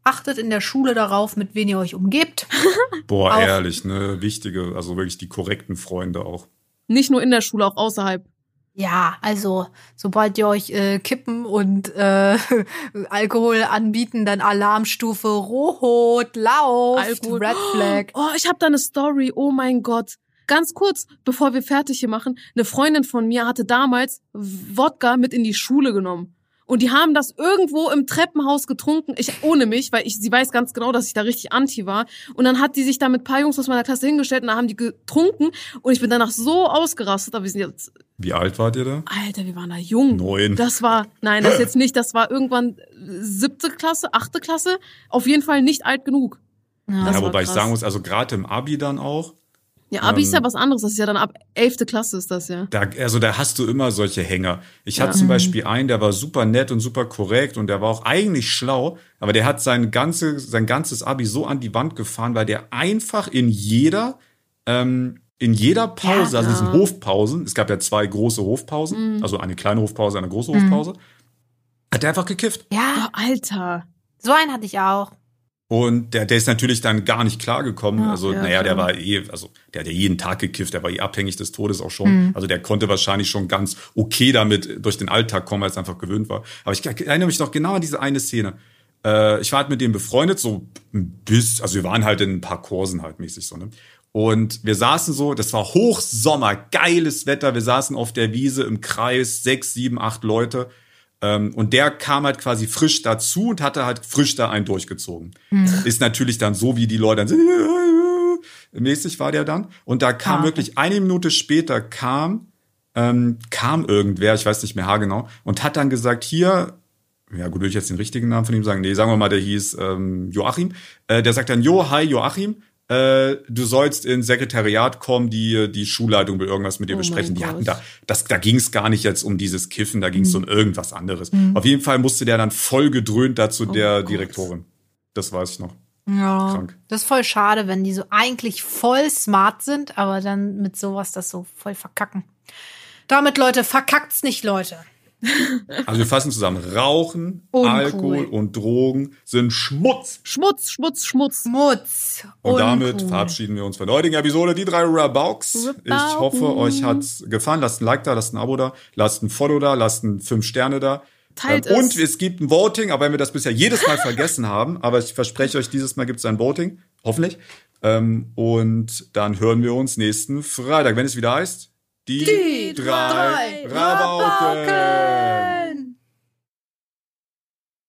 C: Achtet in der Schule darauf, mit wen ihr euch umgebt. [LAUGHS]
A: boah,
C: Auch-
A: ehrlich, ne, wichtige, also wirklich die korrekten Freunde auch.
B: Nicht nur in der Schule, auch außerhalb.
C: Ja, also sobald ihr euch äh, Kippen und äh, [LAUGHS] Alkohol anbieten, dann Alarmstufe Rot,
B: Alkohol.
C: Red Flag. [GASPS]
B: Oh, ich habe da eine Story. Oh mein Gott. Ganz kurz, bevor wir fertig hier machen. Eine Freundin von mir hatte damals Wodka mit in die Schule genommen. Und die haben das irgendwo im Treppenhaus getrunken. Ich ohne mich, weil ich sie weiß ganz genau, dass ich da richtig anti war. Und dann hat die sich da mit ein paar Jungs aus meiner Klasse hingestellt und da haben die getrunken. Und ich bin danach so ausgerastet. Aber wir sind jetzt,
A: Wie alt wart ihr da?
B: Alter, wir waren da jung.
A: Neun.
B: Das war, nein, das jetzt nicht. Das war irgendwann siebte Klasse, achte Klasse. Auf jeden Fall nicht alt genug.
C: Ja.
A: Ja, wobei ich
B: krass.
A: sagen muss, also gerade im Abi dann auch,
B: Ja, Abi ist ja
A: Ähm,
B: was anderes. Das ist ja dann ab elfte Klasse ist das ja.
A: Da, also da hast du immer solche Hänger. Ich
B: Ja.
A: hatte zum Beispiel einen, der war super nett und super korrekt und der war auch eigentlich schlau, aber der hat sein, ganze, sein ganzes Abi so an die Wand gefahren, weil der einfach in jeder, ähm, in jeder Pause,
C: Ja.
A: also diesen. Hofpausen, es gab ja zwei große Hofpausen, also eine kleine Hofpause, eine große Hofpause, hat der einfach gekifft.
C: Ja,
B: Oh, Alter.
C: so einen hatte ich auch.
A: Und der, der ist natürlich dann gar nicht klargekommen.
C: Ja,
A: also,
B: ja,
A: naja, der
B: klar.
A: war eh, also der hat ja jeden Tag gekifft, der war eh abhängig des Todes auch schon. Also der konnte wahrscheinlich schon ganz okay damit durch den Alltag kommen, weil es einfach gewöhnt war. Aber ich erinnere mich noch genau an diese eine Szene. Äh, ich war halt mit dem befreundet, so bis, also wir waren halt in ein paar Kursen halt mäßig so, ne? Und wir saßen so, das war Hochsommer, geiles Wetter, wir saßen auf der Wiese im Kreis, sechs, sieben, acht Leute. Ähm, und der kam halt quasi frisch dazu und hatte halt frisch da einen durchgezogen. Ist natürlich dann so, wie die Leute dann sind. [LAUGHS] Mäßig war der dann. Und da kam
C: Ah.
A: wirklich eine Minute später kam, ähm, kam irgendwer, ich weiß nicht mehr haargenau, und hat dann gesagt, hier, ja gut, würde ich jetzt den richtigen Namen von ihm sagen? Nee, sagen wir mal, der hieß ähm, Joachim. Äh, der sagt dann, Jo, hi Joachim, äh, du sollst ins Sekretariat kommen, die, die Schulleitung will irgendwas mit dir
B: Oh
A: besprechen. Die hatten da, das, da ging es gar nicht jetzt um dieses Kiffen, da ging es um irgendwas anderes. Auf jeden Fall musste der dann voll gedröhnt dazu
B: Oh
A: der
B: Gott.
A: Direktorin. Das weiß ich noch.
C: Ja.
A: Krank.
C: Das ist voll schade, wenn die so eigentlich voll smart sind, aber dann mit sowas das so voll verkacken. Damit, Leute, verkackt's nicht, Leute. [LAUGHS]
A: Also wir fassen zusammen. Rauchen,
C: Uncool.
A: Alkohol und Drogen sind Schmutz.
B: Schmutz, Schmutz, Schmutz.
C: Mutz.
A: Und damit
C: Uncool.
A: verabschieden wir uns von der heutigen Episode, die drei Rabauks. Ich hoffe, euch hat's gefallen. Lasst ein Like da, lasst ein Abo da, lasst ein Follow da, lasst ein 5 Sterne da.
B: Teilt
A: Ähm,
B: es.
A: Und es gibt ein Voting, aber wenn wir das bisher jedes Mal vergessen haben, aber ich verspreche euch, dieses Mal gibt es ein Voting, hoffentlich. Ähm, und dann hören wir uns nächsten Freitag, wenn es wieder heißt, die,
C: Die
A: drei,
C: drei
A: Rabauken.
C: Rabauken.